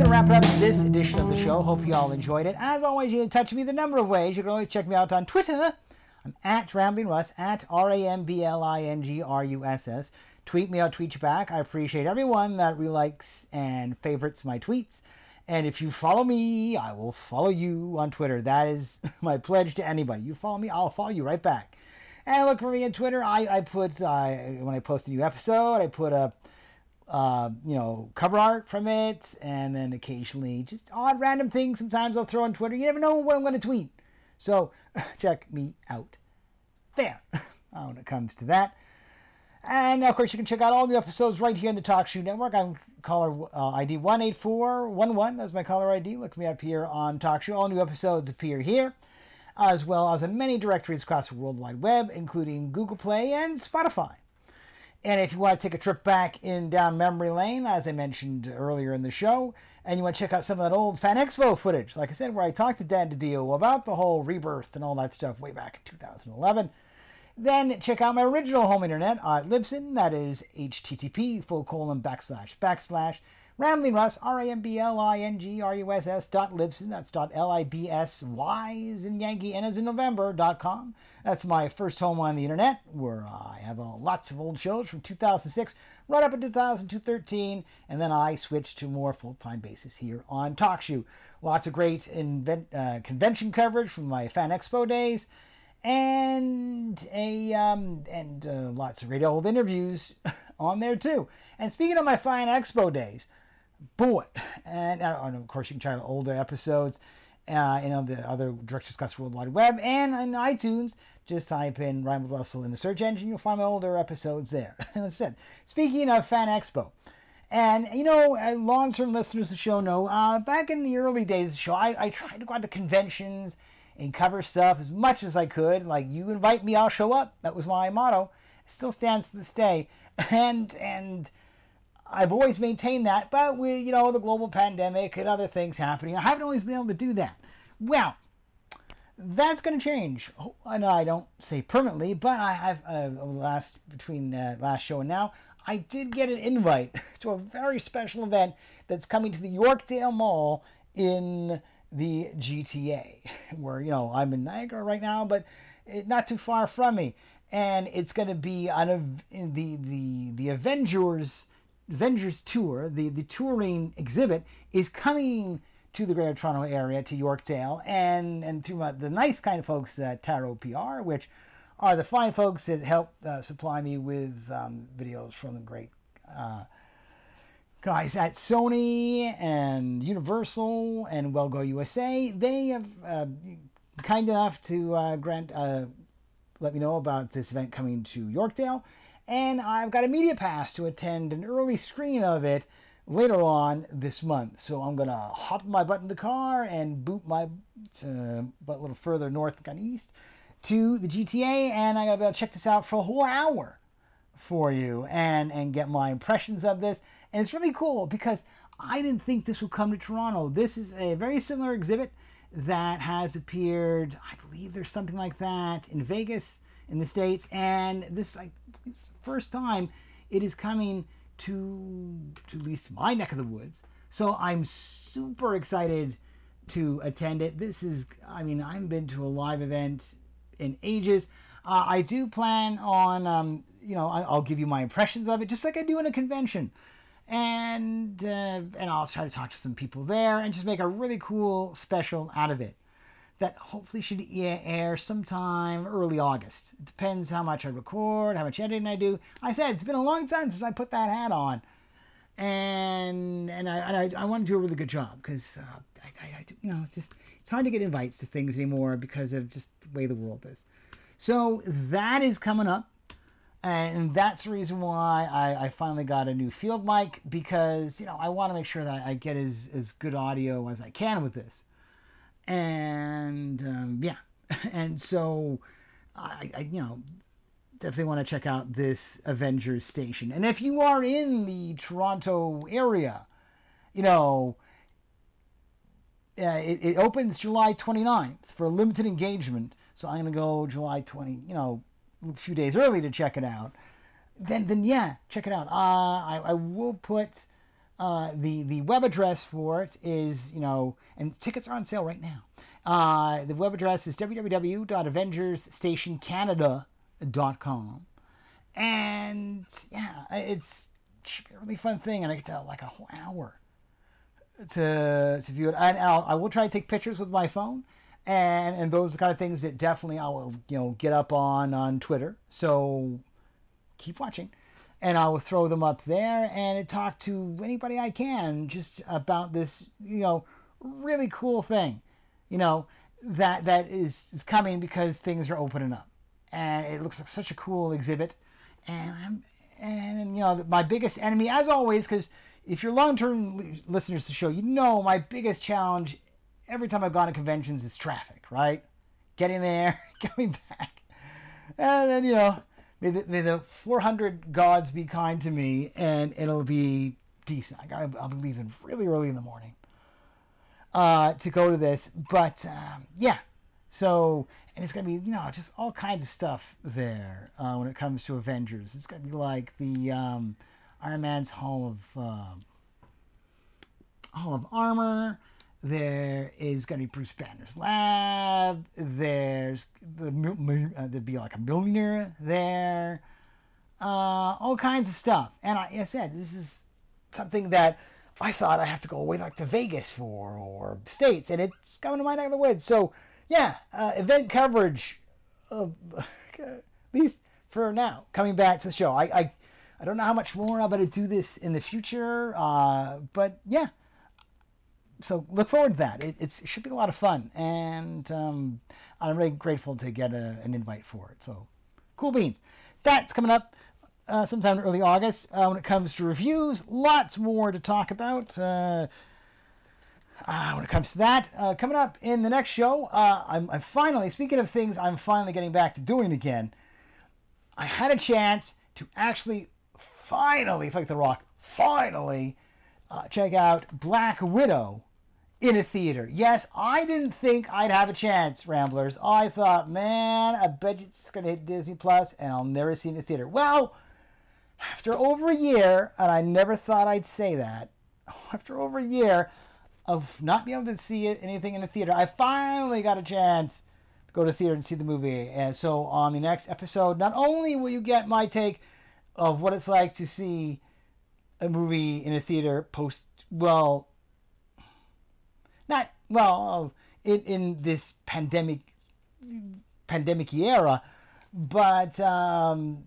Going to wrap up this edition of the show. Hope you all enjoyed it. As always, you can touch me the number of ways. You can always check me out on Twitter. I'm at Rambling Russ, at R A M B L I N G R U S S. Tweet me, I'll tweet you back. I appreciate everyone that relikes and favorites my tweets. And if you follow me, I will follow you on Twitter. That is (laughs) my pledge to anybody. You follow me, I'll follow you right back. And look for me on Twitter. I, I put, uh, when I post a new episode, I put up uh, you know, cover art from it, and then occasionally just odd random things. Sometimes I'll throw on Twitter. You never know what I'm going to tweet. So (laughs) check me out there (laughs) when it comes to that. And of course, you can check out all new episodes right here in the TalkShoe Network. I'm caller uh, ID 18411. That's my caller ID. Look me up here on TalkShoe. All new episodes appear here, as well as in many directories across the World Wide Web, including Google Play and Spotify. And if you want to take a trip back in down memory lane, as I mentioned earlier in the show, and you want to check out some of that old Fan Expo footage, like I said, where I talked to Dan DiDio about the whole rebirth and all that stuff way back in 2011, then check out my original home internet at Libsyn. That is http full colon backslash backslash Rambling Russ, R-A-M-B-L-I-N-G-R-U-S-S dot Libsyn. That's dot L-I-B-S-Y is in Yankee and as in November dot com. That's my first home on the internet where I have uh, lots of old shows from 2006 right up until 2013. And then I switched to more full-time basis here on TalkShoe. Lots of great invent, uh, convention coverage from my Fan Expo days and a um, and uh, lots of great old interviews (laughs) on there too. And speaking of my Fan Expo days, boy, and, uh, and of course you can try out older episodes, uh, you know the other Director's Cuts World Wide Web and on iTunes. Just type in Ryan Russell in the search engine, you'll find my older episodes there. (laughs) That's it. speaking of Fan Expo. And you know, uh, long-term listeners of the show know, uh, back in the early days of the show, I, I tried to go out to conventions and cover stuff as much as I could. Like you invite me, I'll show up. That was my motto. It still stands to this day. (laughs) And and I've always maintained that. But with you know the global pandemic and other things happening, I haven't always been able to do that. Well, that's going to change. Oh, And I don't say permanently, but I have uh, last between uh, last show and now, I did get an invite (laughs) to a very special event that's coming to the Yorkdale Mall in the GTA, (laughs) where you know I'm in Niagara right now, but it, not too far from me. and it's going to be on a, the the the Avengers Avengers tour. The the touring exhibit is coming to the Greater Toronto area to Yorkdale, and and through the nice kind of folks at Tarot PR, which are the fine folks that help uh, supply me with um, videos from the great. Uh, guys at Sony and Universal and Well Go USA, they have uh, kind enough to uh, grant uh, let me know about this event coming to Yorkdale, and I've got a media pass to attend an early screening of it later on this month. So I'm gonna hop my butt in the car and boot my uh, butt a little further north, kind of east, to the GTA, and I gotta be able to check this out for a whole hour for you and and get my impressions of this. And it's really cool because I didn't think this would come to Toronto. This is a very similar exhibit that has appeared. I believe there's something like that in Vegas in the states, and this the first time it is coming to to at least my neck of the woods. So I'm super excited to attend it. This is, I mean, I haven't been to a live event in ages. Uh, I do plan on, um, you know, I- I'll give you my impressions of it, just like I do in a convention, and uh, and I'll try to talk to some people there and just make a really cool special out of it. That hopefully should air sometime early August. It depends how much I record, how much editing I do. I said it's been a long time since I put that hat on and and I and I, I want to do a really good job because uh, I, I, I do, you know it's just it's hard to get invites to things anymore because of just the way the world is. So that is coming up, and that's the reason why I, I finally got a new field mic because you know I want to make sure that I get as as good audio as I can with this, and um, yeah, (laughs) and so I, I you know definitely want to check out this Avengers station. And if you are in the Toronto area, you know, uh, it, it opens July 29th for a limited engagement. So I'm going to go July 20, you know, a few days early to check it out. Then, then yeah, check it out. Uh, I, I will put uh, the the web address for it is you know, and tickets are on sale right now. Uh, the web address is www.avengersstationcanada.com, and yeah, it's should be a really fun thing, and I get to like a whole hour to to view it. And I'll, I will try to take pictures with my phone, and and those are the kind of things that definitely I will you know get up on on Twitter. So keep watching, and I will throw them up there and talk to anybody I can just about this you know really cool thing, you know that that is is coming because things are opening up, and it looks like such a cool exhibit, and I'm and you know my biggest enemy as always because if you're long-term listeners to the show you know my biggest challenge every time i've gone to conventions is traffic right? Getting there (laughs) coming back. And then you know may the, may the 400 gods be kind to me and it'll be decent i gotta i'll be leaving really early in the morning uh, to go to this but um, yeah so, and it's gonna be you know just all kinds of stuff there uh, when it comes to Avengers. It's gonna be like the um, Iron Man's Hall of um, Hall of Armor. There is gonna be Bruce Banner's lab. There's the uh, there'd be like a millionaire there. Uh, all kinds of stuff. And I, I said this is something that I thought I have to go away like to Vegas for or states, and it's coming to my neck of the woods. So yeah, uh, event coverage, uh, (laughs) at least for now. Coming back to the show, I, I I don't know how much more I'm going to do this in the future, uh, but yeah. So look forward to that. It, it should be a lot of fun, and um, I'm really grateful to get a, an invite for it. So cool beans. That's coming up uh, sometime in early August. Uh, when it comes to reviews, lots more to talk about. Uh, uh, when it comes to that, uh, coming up in the next show, uh, I'm, I'm finally, speaking of things I'm finally getting back to doing again, I had a chance to actually finally, fuck the rock, finally uh, check out Black Widow in a theater. Yes, I didn't think I'd have a chance, Ramblers. I thought, man, I bet it's going to hit Disney Plus and I'll never see it in the theater. Well, after over a year, and I never thought I'd say that, (laughs) after over a year of not being able to see it, anything in the theater, I finally got a chance to go to theater and see the movie. And so on the next episode, not only will you get my take of what it's like to see a movie in a theater post, well, not well in in this pandemic pandemic era, but um,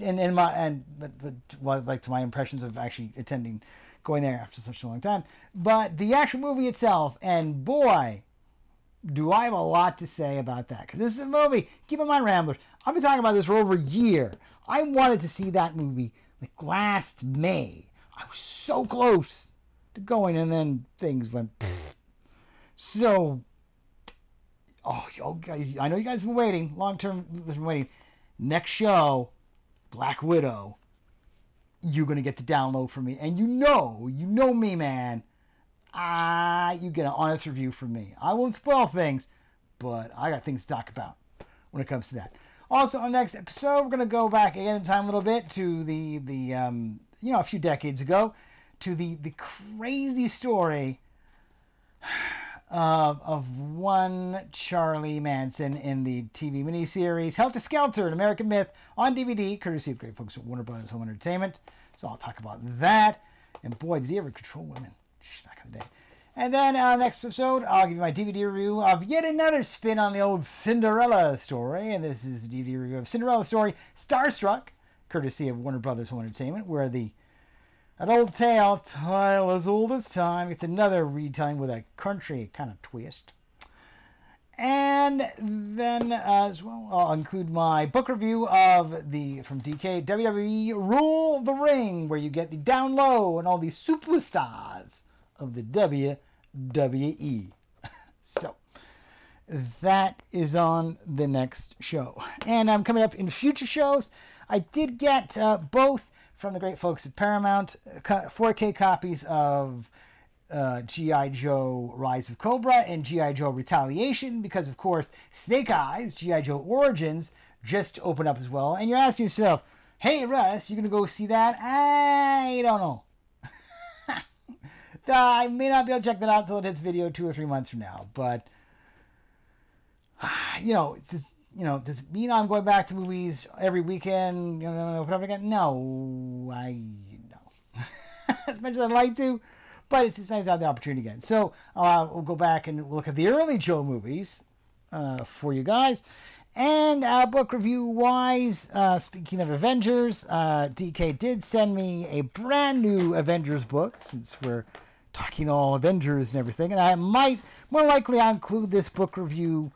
and and my and but, but well, like to my impressions of actually attending going there after such a long time. But the actual movie itself and boy do i have a lot to say about that because this is a movie keep in mind ramblers i've been talking about this for over a year. I wanted to see that movie like last may. I was so close going and then things went pfft. so oh, you guys i know you guys have been waiting long term been waiting next show Black Widow, you're gonna get the download from me, and you know, you know me, man. Ah, you get an honest review from me. I won't spoil things, but I got things to talk about when it comes to that. Also, on next episode, we're gonna go back again in time a little bit to the the um, you know a few decades ago to the the crazy story of, (sighs) of one Charlie Manson in the TV miniseries Helter Skelter, an American myth on DVD, courtesy of the great folks at Warner Brothers Home Entertainment. So I'll talk about that. And boy, did he ever control women back in the day. And then uh, next episode, I'll give you my DVD review of yet another spin on the old Cinderella story. And this is the DVD review of Cinderella story, Starstruck, courtesy of Warner Brothers Home Entertainment, where the an old tale, tale as old as time. It's another retelling with a country kind of twist. And then as well, I'll include my book review of the from DK WWE Rule the Ring, where you get the down low and all these superstars of the WWE. (laughs) so that is on the next show. And I'm coming up in future shows. I did get uh, both from the great folks at Paramount uh, 4K copies of uh, G.I. Joe Rise of Cobra and G.I. Joe Retaliation because, of course, Snake Eyes, G.I. Joe Origins just opened up as well. And you're asking yourself, hey, Russ, you're going to go see that? I don't know. (laughs) I may not be able to check that out until it hits video two or three months from now. But, (sighs) you know, it's just, you know, does it mean I'm going back to movies every weekend? You know, whatever again? No, I no. (laughs) as much as I'd like to, but it's, it's nice to have the opportunity again. So uh, we'll go back and look at the early Joe movies uh, for you guys. And uh, book review wise, uh, speaking of Avengers, uh, DK did send me a brand new Avengers book since we're talking all Avengers and everything. And I might, more likely, I'll include this book review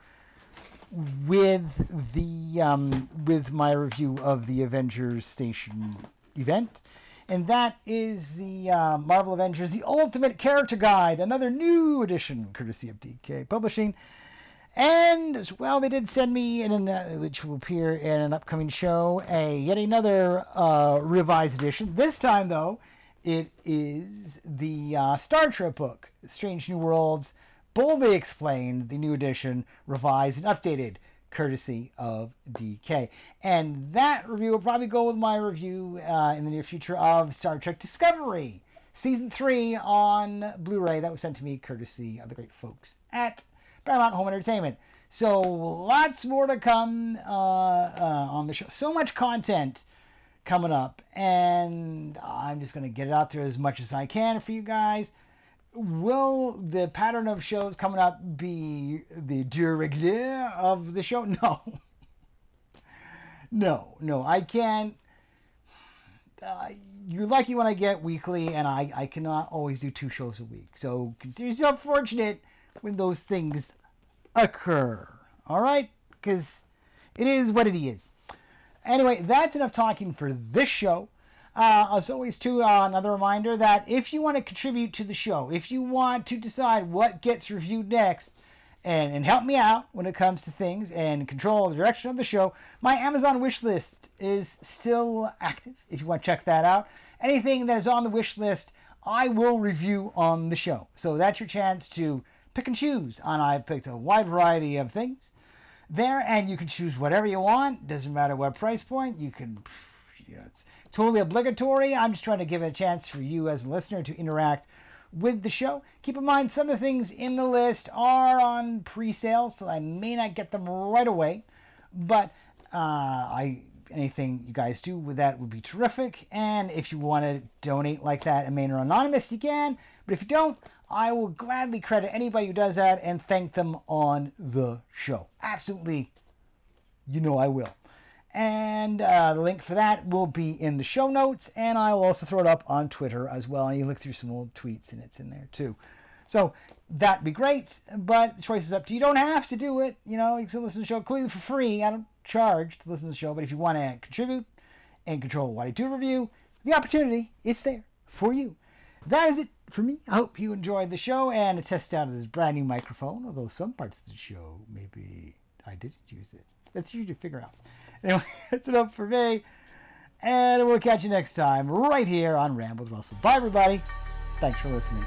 with the um, with my review of the Avengers Station event, and that is the uh, Marvel Avengers: The Ultimate Character Guide, another new edition, courtesy of DK Publishing. And as well, they did send me, in an, which will appear in an upcoming show, a yet another uh, revised edition. This time, though, it is the uh, Star Trek book, Strange New Worlds boldly explained the new edition, revised and updated, courtesy of DK. And that review will probably go with my review uh, in the near future of Star Trek Discovery, Season 3 on Blu ray. That was sent to me courtesy of the great folks at Paramount Home Entertainment. So lots more to come uh, uh, on the show. So much content coming up, and I'm just going to get it out there as much as I can for you guys will the pattern of shows coming up be the de rigueur of the show? (laughs) No. no, no, I can't. Uh, you're lucky when I get weekly, and I, I cannot always do two shows a week. So consider yourself fortunate when those things occur. All right? Because it is what it is. Anyway, that's enough talking for this show. Uh, as always, too, uh, another reminder that if you want to contribute to the show, if you want to decide what gets reviewed next, and, and help me out when it comes to things and control the direction of the show, my Amazon wish list is still active. If you want to check that out, anything that is on the wish list, I will review on the show. So that's your chance to pick and choose. And I picked a wide variety of things there, and you can choose whatever you want. Doesn't matter what price point. You can it's totally obligatory. I'm just trying to give it a chance for you as a listener to interact with the show. Keep in mind, some of the things in the list are on pre-sale, so I may not get them right away. But uh, I anything you guys do with that would be terrific. And if you want to donate like that and remain anonymous, you can. But if you don't, I will gladly credit anybody who does that and thank them on the show. Absolutely, you know I will. And uh, the link for that will be in the show notes, and I will also throw it up on Twitter as well. And you look through some old tweets, and it's in there too. So that'd be great, but the choice is up to you. You don't have to do it. You know, you can listen to the show completely for free. I don't charge to listen to the show, but if you want to contribute and control what I do review, the opportunity is there for you. That is it for me. I hope you enjoyed the show and a test out of this brand new microphone, although some parts of the show maybe I didn't use it. That's you to figure out. Anyway, (laughs) that's enough for me. And we'll catch you next time right here on Ramble with Russel. Bye, everybody. Thanks for listening.